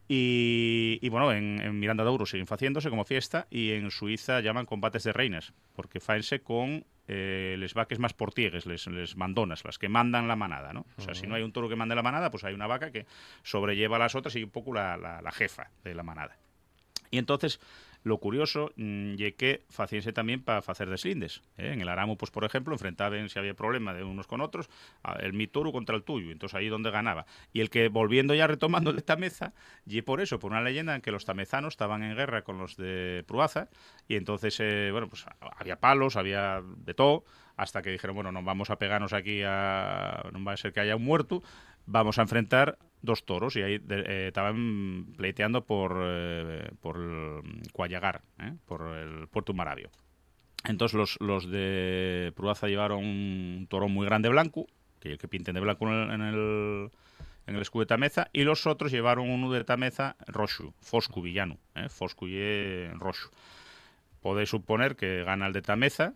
Y, y, bueno, en, Miranda de Ouro siguen haciéndose como fiesta y en Suiza llaman combates de reinas, porque faense con eh, les vaques más portiegues, les, les, mandonas, las que mandan la manada, ¿no? O sea, si no hay un toro que mande la manada, pues hay una vaca que sobrelleva a las otras y un poco la, la jefa de la manada. Y entonces lo curioso mmm, ye que faciense también para hacer deslindes. ¿eh? En el Aramo, pues por ejemplo, enfrentaban si había problema de unos con otros, el mi toro contra el tuyo, entonces ahí donde ganaba. Y el que volviendo ya retomando de Tameza, y por eso, por una leyenda en que los tamezanos estaban en guerra con los de Pruaza, y entonces, eh, bueno, pues había palos, había de todo, hasta que dijeron, bueno, no vamos a pegarnos aquí a... no va a ser que haya un muerto, vamos a enfrentar dos toros y ahí eh, estaban pleiteando por, eh, por el Cuallagar, ¿eh? por el Puerto Maravio. Entonces los, los de Pruaza llevaron un toro muy grande blanco, que, que pinten de blanco en el, en el, escudo de Tameza, y los otros llevaron uno de Tameza roxo, Foscu villano. Foscu y roxo. Podéis suponer que gana el de Tameza.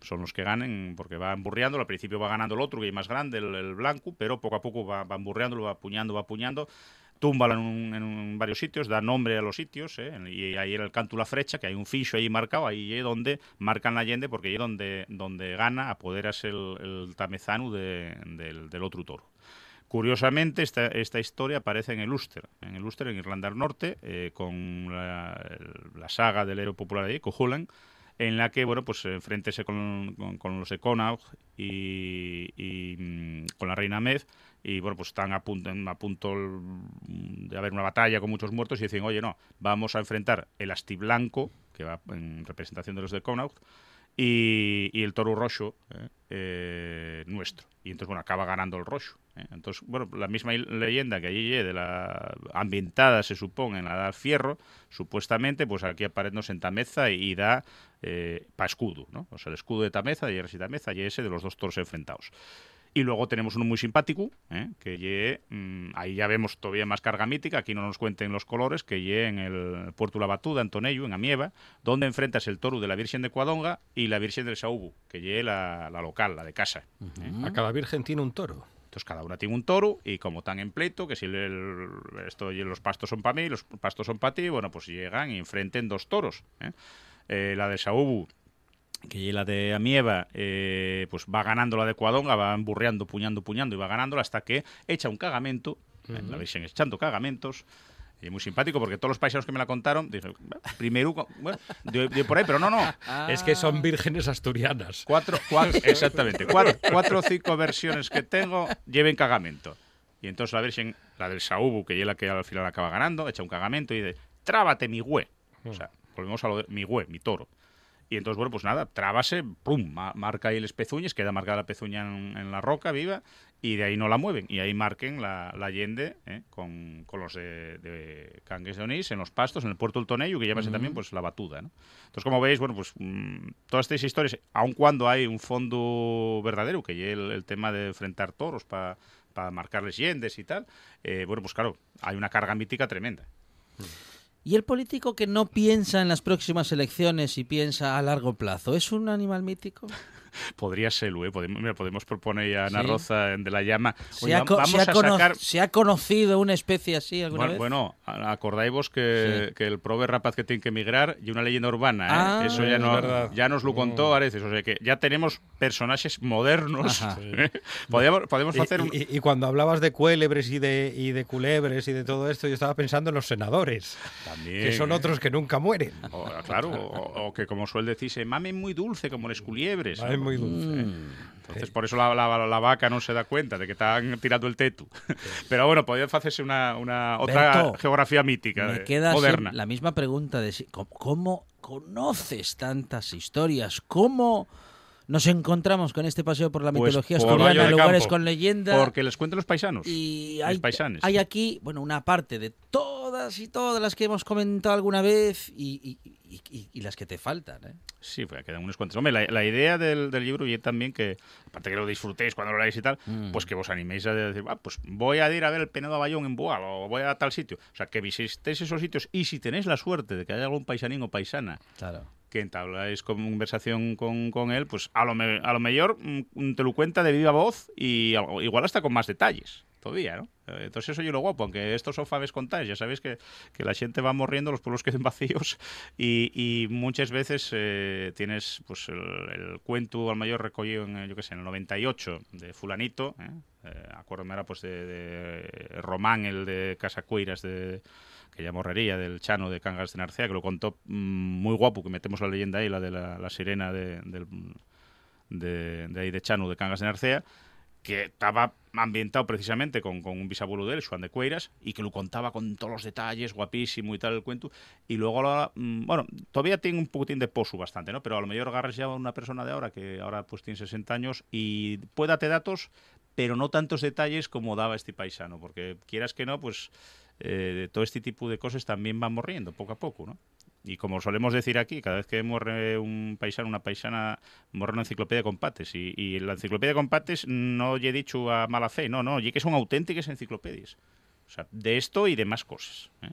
Son los que ganen porque va emburreando. Al principio va ganando el otro, que es más grande, el, blanco, pero poco a poco va, va emburreando, va apuñando, va apuñando. Túmbalo en, en varios sitios, da nombre a los sitios, ¿eh? y ahí era el canto la frecha, que hay un ficho ahí marcado, ahí es donde marcan la Allende, porque ahí es donde, donde gana, apoderas el, el tamezano de, del, otro toro. Curiosamente, esta, esta, historia aparece en el Ulster, en el Ulster, en Irlanda del Norte, eh, con la, saga del héroe popular de ahí, Cohulan, en la que, bueno, pues enfréntese con, con, con los de Connaught y, y mm, con la reina Med y, bueno, pues están a punto, a punto de haber una batalla con muchos muertos y dicen, oye, no, vamos a enfrentar el asti blanco, que va en representación de los de Connaught, y, y, el toro rojo eh, eh, nuestro. Y entonces, bueno, acaba ganando el rojo. Eh. Entonces, bueno, la misma leyenda que allí de la ambientada, se supone, en la Edad Fierro, supuestamente, pues aquí aparece en Tameza y, y da eh, para escudo, ¿no? O sea, el escudo de Tameza, de Hierras y Tameza, y ese de los dos toros enfrentados. Y luego tenemos uno muy simpático, ¿eh? que ye, mmm, ahí ya vemos todavía más carga mítica, aquí no nos cuenten los colores, que ye en el Puerto La Batuda, en Tonello, en Amieva, donde enfrentas el toro de la Virgen de Cuadonga y la Virgen del Saubu, que ye la, la local, la de casa. Uh -huh. ¿eh? A cada virgen tiene un toro. Entonces cada una tiene un toro y como están en pleito, que si el, el, esto, los pastos son para mí, los pastos son para ti, bueno, pues llegan y enfrenten dos toros. ¿eh? Eh, la de Saubu que la de Amieva eh, pues va ganando la de Cuadonga, va emburreando, puñando, puñando y va ganándola hasta que echa un cagamento, uh -huh. la Virgen echando cagamentos, y muy simpático porque todos los paisanos que me la contaron, dije, primero, bueno, de, de por ahí, pero no, no. Ah. *laughs* Es que son vírgenes asturianas. Cuatro, cuatro *laughs* exactamente, cuatro, cuatro o cinco versiones que tengo lleven cagamento. Y entonces la Virgen, la del Saubu, que es la que al final acaba ganando, echa un cagamento y dice, trábate mi güey. O sea, volvemos a lo de mi güey, mi toro. Y entonces, bueno, pues nada, trábase, pum, marca ahí el pezuñes, queda marcada la pezuña en, en, la roca viva, y de ahí no la mueven. Y ahí marquen la, la Allende ¿eh? con, con, los de, de Cangues de Onís, en los pastos, en el puerto del Tonello, que llámase uh -huh. también pues la batuda. ¿no? Entonces, como veis, bueno, pues mmm, todas estas historias, aun cuando hay un fondo verdadero, que es el, el tema de enfrentar toros para pa marcarles yendes y tal, eh, bueno, pues claro, hay una carga mítica tremenda. Uh -huh. ¿Y el político que no piensa en las próximas elecciones y piensa a largo plazo es un animal mítico? Podría serlo, ¿eh? podemos, mira, podemos proponer a Ana sí. Roza de la Llama. Oye, ¿Se, vamos se, a sacar... ¿Se ha conocido una especie así alguna bueno, vez? Bueno, acordáis que, sí. que el prove rapaz que tiene que emigrar y una leyenda urbana, ¿eh? ah, Eso ya, no, ya nos lo contó mm. Areces, o sea que ya tenemos personajes modernos. *laughs* ¿eh? podemos, podemos y, hacer un... y, y, cuando hablabas de cuélebres y de, y de culebres y de todo esto, yo estaba pensando en los senadores, También, que son otros que nunca mueren. O, claro, o, o, que como suele decirse, mamen muy dulce como los culiebres. Mamen muy dulce. Mm. Entonces, por eso la, la, la, vaca no se da cuenta de que están tirando el tetu. *laughs* Pero bueno, podría hacerse una, una otra Berto, geografía mítica, me de, queda moderna. La misma pregunta de cómo conoces tantas historias, cómo nos encontramos con este paseo por la pues mitología asturiana, lugares con leyenda. Porque les cuento los paisanos. Y hay, hay aquí, bueno, una parte de todas y todas las que hemos comentado alguna vez y, y, y, y las que te faltan. ¿eh? Sí, pues quedan unos cuantos. Hombre, la, la idea del, del, libro y también que, aparte que lo disfrutéis cuando lo leáis y tal, mm. pues que vos animéis a decir, ah, pues voy a ir a ver el Penedo Bayón en Boal o voy a tal sitio. O sea, que visitéis esos sitios y si tenéis la suerte de que haya algún paisanín o paisana claro que entabláis conversación con, con, él, pues a lo, me, a lo mejor mm, te lo cuenta de viva voz y igual hasta con más detalles. Todavía, ¿no? Eh, entonces eso yo lo guapo, aunque estos son faves contáis, ya sabéis que, que, la gente va morriendo, los pueblos *laughs* queden vacíos y, y muchas veces eh, tienes pues el, el, cuento al mayor recogido en, yo qué sé, en el 98 de fulanito, ¿eh? eh acuérdame ahora pues de, de, Román, el de Casa Cueiras de que ya morrería, del Chano de Cangas de Narcea, que lo contó mmm, muy guapo, que metemos la leyenda ahí, la de la, la sirena de, del, de, de ahí de Chano de Cangas de Narcea, que estaba ambientado precisamente con, con un bisabuelo de él, Juan de Cueiras, y que lo contaba con todos los detalles, guapísimo y tal el cuento. Y luego, ahora, bueno, todavía tiene un poquitín de posu bastante, ¿no? Pero a lo mejor agarras ya a una persona de ahora que ahora pues tiene 60 años y puede darte datos, pero no tantos detalles como daba este paisano, porque quieras que no, pues eh, todo este tipo de cosas también van morriendo poco a poco, ¿no? Y como solemos decir aquí, cada vez que muere un paisano, una paisana, morre una enciclopedia de compates. Y, la enciclopedia de compates no he dicho a mala fe, no, no, y que son auténticas enciclopedias. O sea, de esto y de más cosas. ¿eh?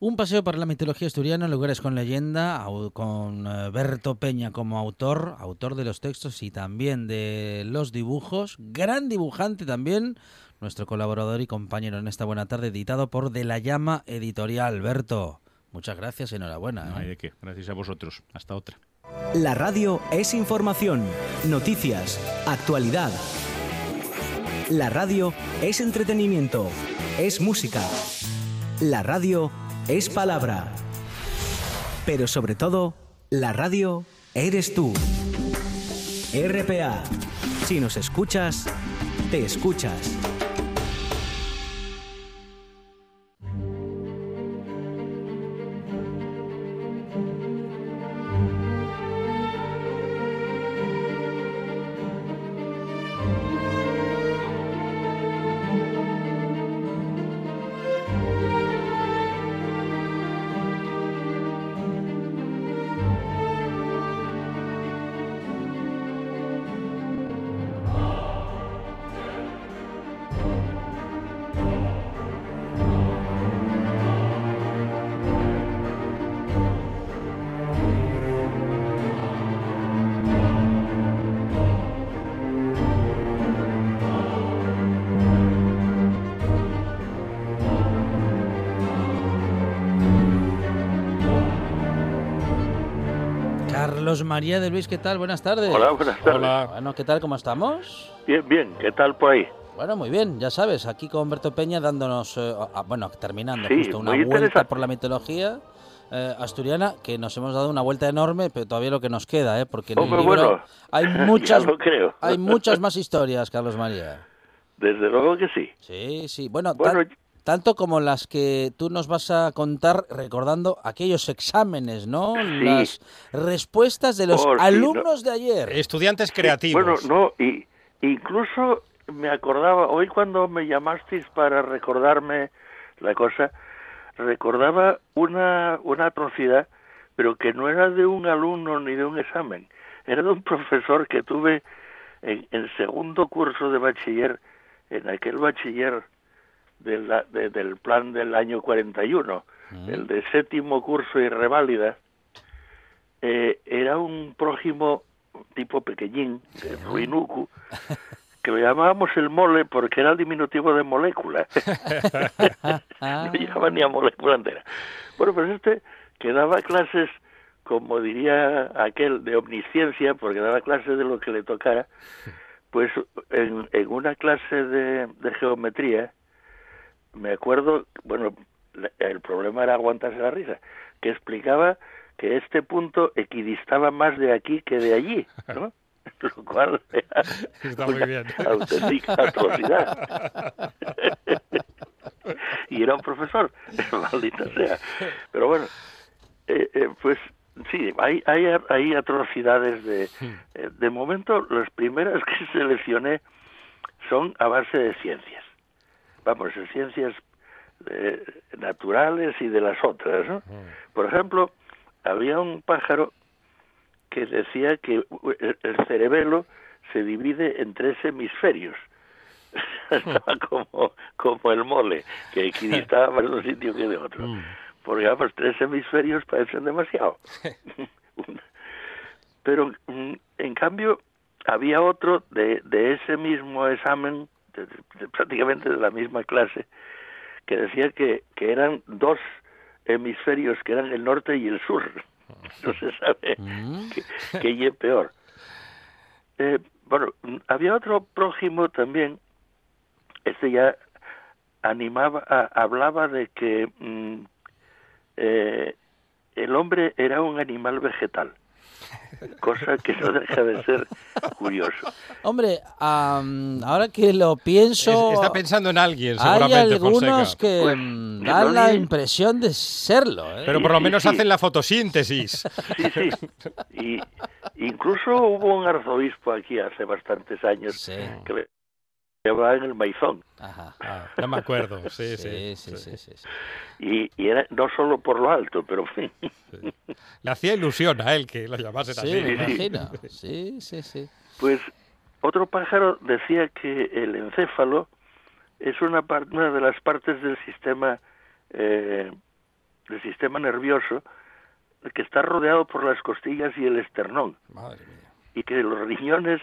Un paseo por la mitología asturiana, lugares con leyenda, con eh, Berto Peña como autor, autor de los textos y también de los dibujos, gran dibujante también, nuestro colaborador y compañero en esta buena tarde, editado por De la Llama Editorial. Berto. Muchas gracias, enhorabuena. ¿eh? No hay de qué. Gracias a vosotros. Hasta otra. La radio es información, noticias, actualidad. La radio es entretenimiento, es música. La radio es palabra. Pero sobre todo, la radio eres tú. RPA. Si nos escuchas, te escuchas. Carlos María de Luis, ¿qué tal? Buenas tardes. Hola, buenas tardes. Hola. Bueno, ¿qué tal? ¿Cómo estamos? Bien, bien. ¿Qué tal por ahí? Bueno, muy bien, ya sabes, aquí con Berto Peña dándonos, eh, ah, bueno, terminando Sí, justo una vuelta por la mitología eh, asturiana, que nos hemos dado una vuelta enorme, pero todavía lo que nos queda, ¿eh? Porque en el Hombre, libro bueno, hay *laughs* muchas, creo. hay muchas más historias, Carlos María. Desde luego que sí. Sí, sí. Bueno, Bueno, tan- tanto como las que tú nos vas a contar recordando aquellos exámenes, ¿no? Sí. Las respuestas de los Oh, sí, no. alumnos de ayer. Estudiantes creativos. Bueno, no, y incluso me acordaba, hoy cuando me llamasteis para recordarme la cosa, recordaba una, una atrocidad, pero que no era de un alumno ni de un examen, era de un profesor que tuve en, en segundo curso de bachiller, en aquel bachiller de la- de- del plan del año 41, el de séptimo curso y reválida, eh, era un prójimo tipo pequeñín, de Ruinucu, que lo llamábamos el mole porque era el diminutivo de molécula. *laughs* *laughs* no llegaba ni a molécula entera. Bueno, pues este que daba clases, como diría aquel, de omnisciencia, porque daba clases de lo que le tocara, pues en, en una clase de, de geometría, me acuerdo, bueno, el problema era aguantarse la risa, que explicaba que este punto equidistaba más de aquí que de allí, ¿no? *laughs* Lo cual era Está muy una bien. auténtica atrocidad. y era un profesor, *laughs* maldita sea. Pero bueno, eh, eh, pues sí, hay, hay, hay atrocidades de... eh, de momento, las primeras *laughs* que seleccioné son a base de ciencias. Vamos, de ciencias eh, naturales y de las otras, ¿no? Por ejemplo, había un pájaro que decía que el, el cerebelo se divide en tres hemisferios. *laughs* Estaba como, como el mole, que equidistaba más de un sitio que de otro. Porque vamos, tres hemisferios parecen demasiado. *laughs* Pero mm, en cambio había otro de, de ese mismo examen de, prácticamente de la misma clase, que decía que, que eran dos hemisferios, que eran el norte y el sur. No se *laughs* sabe Mm. qué es peor. Eh, bueno, había otro prójimo también, este ya animaba, a- hablaba de que mm, eh, el hombre era un animal vegetal, cosa que no deja de ser curioso. Hombre, am, ahora que lo pienso, Es- Está pensando en alguien, hay seguramente, algunos Fonseca. que Pues, que dan no la ni- impresión de serlo. ¿eh? Pero por lo Sí, menos sí. hacen la fotosíntesis. Sí, sí. Y incluso hubo un arzobispo aquí hace bastantes años Sí. que llevaba en el maizón. Ajá. Ah, no me acuerdo. *laughs* Sí, sí. Sí, sí, sí, sí, sí. Y, y era no solo por lo alto, pero en *laughs* fin. Le hacía ilusión a él que lo llamasen Sí, así. me *laughs* sí. imagino. Sí, sí, sí. Pues otro pájaro decía que el encéfalo es una, par- una de las partes del sistema eh, del sistema nervioso que está rodeado por las costillas y el esternón Madre mía. y que los riñones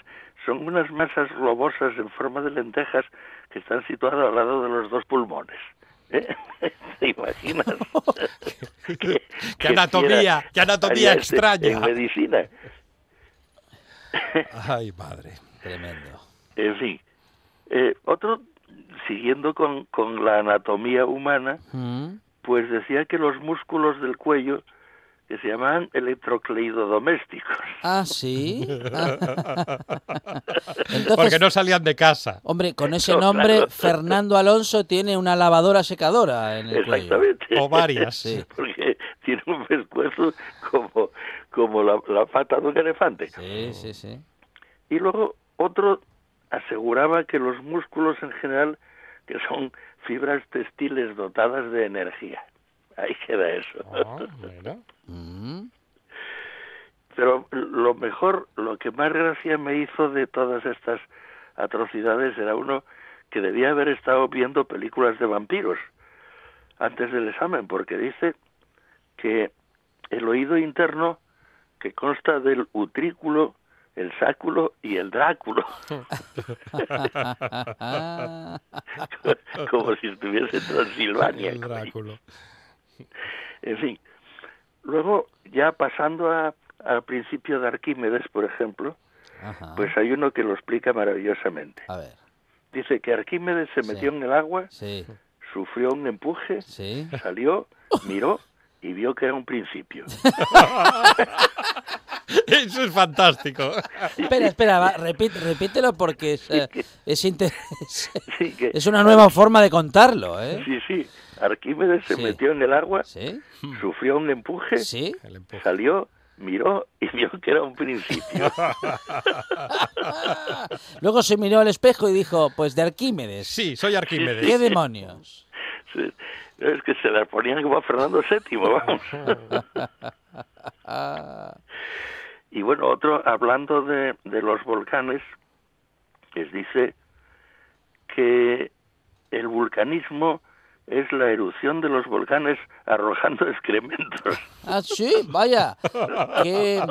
son unas masas globosas en forma de lentejas que están situadas al lado de los dos pulmones. ¿Eh? *laughs* ¿Te imaginas? *laughs* *laughs* Qué anatomía, qué anatomía este extraña. En medicina. Ay, madre. Tremendo. En fin, eh, otro, siguiendo con, con la anatomía humana, Mm. pues decía que los músculos del cuello, que se llamaban electrocleidodomésticos, Ah, sí. *laughs* Entonces, Porque no salían de casa. hombre, con ese No, nombre, claro. Fernando Alonso tiene una lavadora secadora en el cuello. exactamente. O varias. Sí. Porque tiene un pescuezo como, como la, la pata de un elefante. Sí, sí, sí. Y luego otro aseguraba que los músculos en general, que son fibras textiles dotadas de energía. Ahí queda eso. Ah, mira. Mm. Pero lo mejor, lo que más gracia me hizo de todas estas atrocidades era uno que debía haber estado viendo películas de vampiros antes del examen, porque dice que el oído interno, que consta del utrículo, el sáculo y el dráculo, *laughs* *laughs* como si estuviese en Transilvania. El Dráculo. En fin, luego ya pasando a- al principio de Arquímedes, por ejemplo, Ajá. pues hay uno que lo explica maravillosamente. A ver. Dice que Arquímedes se Sí. metió en el agua, Sí, sufrió un empuje, sí. salió, miró y vio que era un principio. *laughs* Eso es fantástico. Espera, espera, va, repít- repítelo porque es, eh, es, inter- es- *laughs* Sí, que- es una nueva forma de contarlo, ¿eh? sí, sí. Arquímedes se Sí. metió en el agua, ¿Sí? sufrió un empuje, salió, miró y *laughs* vio que era un principio. *laughs* Luego se miró al espejo y dijo, pues de Arquímedes. Sí, soy Arquímedes. ¿Qué demonios? *laughs* Sí, Es que se las ponían como a Fernando VII, vamos. Y bueno, otro, hablando de, de los volcanes, les dice que el vulcanismo es la erupción de los volcanes arrojando *laughs* excrementos. ah, sí, vaya. Qué,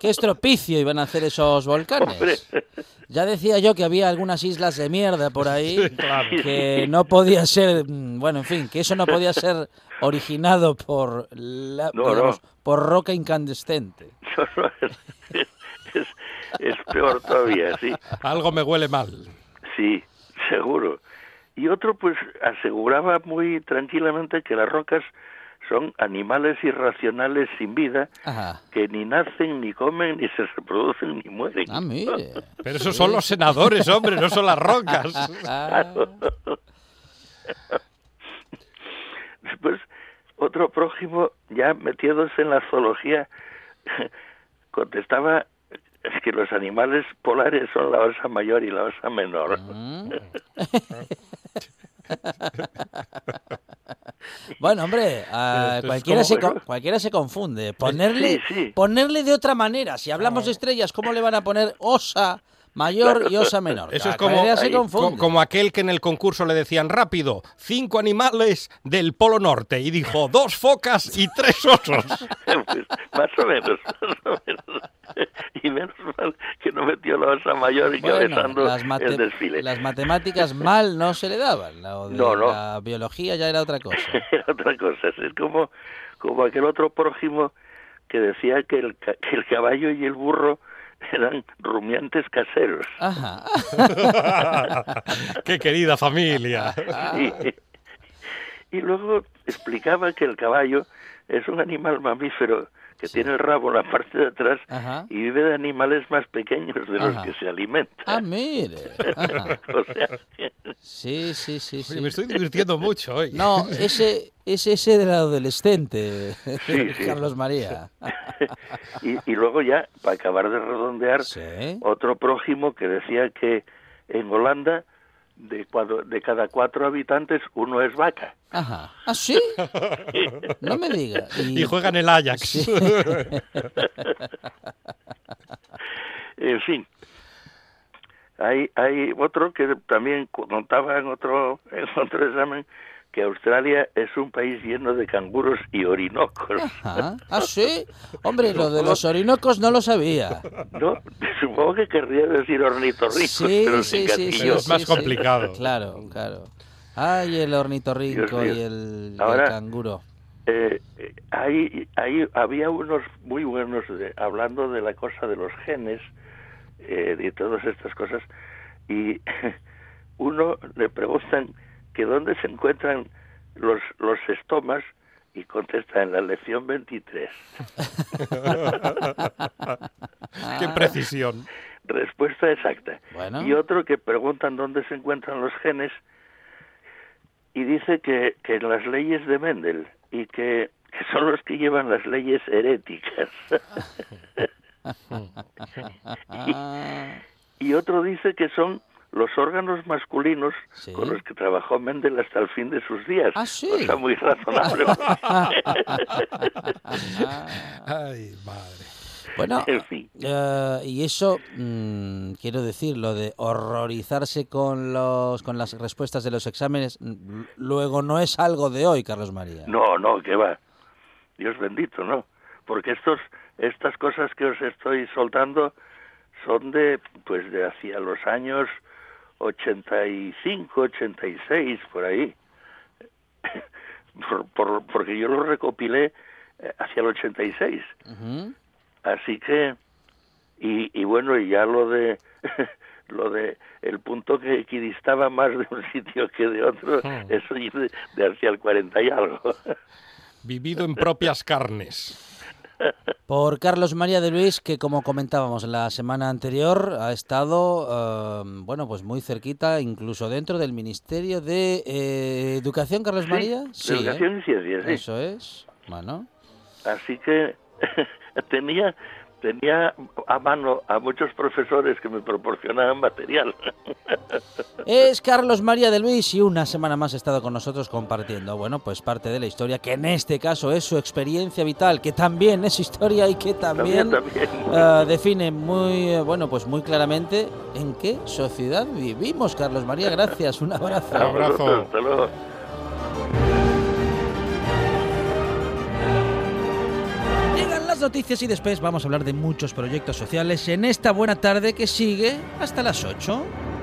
qué estropicio iban a hacer esos volcanes. Hombre. Ya decía yo que había algunas islas de mierda por ahí claro. que no podía ser, mm, bueno, en fin, que eso no podía ser originado por, la, No, digamos, no. por roca incandescente. *laughs* No, no, es, es- es peor todavía, sí. Algo me huele mal. Sí, seguro. Y otro, pues, aseguraba muy tranquilamente que las rocas son animales irracionales sin vida Ajá. que ni nacen, ni comen, ni se reproducen, ni mueren. Ah, mire. Pero esos son los senadores, hombre, no son las rocas. *laughs* Ah, Después, otro prójimo, ya metiéndose en la zoología, contestaba que los animales polares son la osa mayor y la osa menor. mm. *laughs* *laughs* Bueno, hombre, a Esto es cualquiera, se, cualquiera confunde. Ponerle, Sí, sí. ponerle de otra manera. Si hablamos de estrellas, ¿cómo le van a poner osa mayor y osa *laughs* menor? Eso es como, se co- como aquel que en el concurso le decían rápido, cinco animales del Polo Norte. Y dijo, dos focas y tres osos. Pues, *laughs* más o menos, *laughs* más o menos. y menos mal que no metió la osa mayor y Bueno, cabezando las, el desfile. las matemáticas mal no se le daban. La, de No, no. la biología ya era otra cosa. Era otra cosa, es como, como aquel otro prójimo que decía que el, que el caballo y el burro eran rumiantes caseros. Ajá. *laughs* ¡Qué querida familia! *laughs* Y, y luego explicaba que el caballo es un animal mamífero que Sí. tiene el rabo en la parte de atrás Ajá. y vive de animales más pequeños de los que se alimenta. Ah, mire. *laughs* O sea, Sí, sí, sí, sí. Oye, me estoy divirtiendo mucho hoy. No, ese es ese del adolescente, Sí, sí. Carlos María. *laughs* y, y luego ya, para acabar de redondear, Sí. otro prójimo que decía que en Holanda de, cuadro- de cada cuatro habitantes uno es vaca. Ajá. ¿Ah, sí? *laughs* No me diga. Y juega en el Ajax. Sí. *laughs* En fin, hay, hay otro que también contaba en otro, en otro examen que Australia es un país lleno de canguros y orinocos. Ajá. ¿Ah, sí? *laughs* Hombre, lo de los orinocos no lo sabía. No, supongo que querría decir ornitorrincos, Sí, pero sí, sin sí. Es más sí, complicado. sí. Claro, claro. Ay, el ornitorrinco y el, canguro. Eh, eh, hay, hay, había unos muy buenos de- hablando de la cosa de los genes eh, y todas estas cosas y *laughs* uno le preguntan que dónde se encuentran los, los estomas y contesta en la lección 23. *laughs* ¡Qué precisión! Respuesta exacta. Bueno. Y otro que preguntan dónde se encuentran los genes y dice que, que en las leyes de Mendel y que, que son los que llevan las leyes heréticas. *laughs* Y otro dice que son los órganos masculinos Sí. con los que trabajó Mendel hasta el fin de sus días. Ah, sí. Cosa muy razonable. *laughs* ¡Ay, madre! Bueno, en fin. eh, y eso, mm, quiero decir, lo de horrorizarse con, los, con las respuestas de los exámenes, mm, luego no es algo de hoy, Carlos María. No, no, que va. Dios bendito, ¿no? Porque estos, estas cosas que os estoy soltando son de, pues, de hacia los años 85, 86, por ahí. Por, por- porque yo lo recopilé eh, hacia el 86. Ujú. Así que, y, y bueno, y ya lo de, *laughs* lo de el punto que equidistaba más de un sitio que de otro, Hmm. eso es de, de hacia el 40 y algo. Vivido en propias carnes. Por Carlos María de Luis, que como comentábamos la semana anterior, ha estado, eh, bueno, pues muy cerquita, incluso dentro del Ministerio de eh, Educación, Carlos Sí, María. de Educación y Ciencias, sí. Eso es. Bueno. Así que *laughs* tenía tenía a mano a muchos profesores que me proporcionaban material. *laughs* Es Carlos María de Luis y una semana más ha estado con nosotros compartiendo, bueno, pues parte de la historia, que en este caso es su experiencia vital, que también es historia y que también, También, también. eh, define muy, eh, bueno, pues muy claramente en qué sociedad vivimos. Carlos María, gracias, un abrazo. abrazo. Hasta luego. Las noticias y después vamos a hablar de muchos proyectos sociales en esta buena tarde que sigue hasta las 8.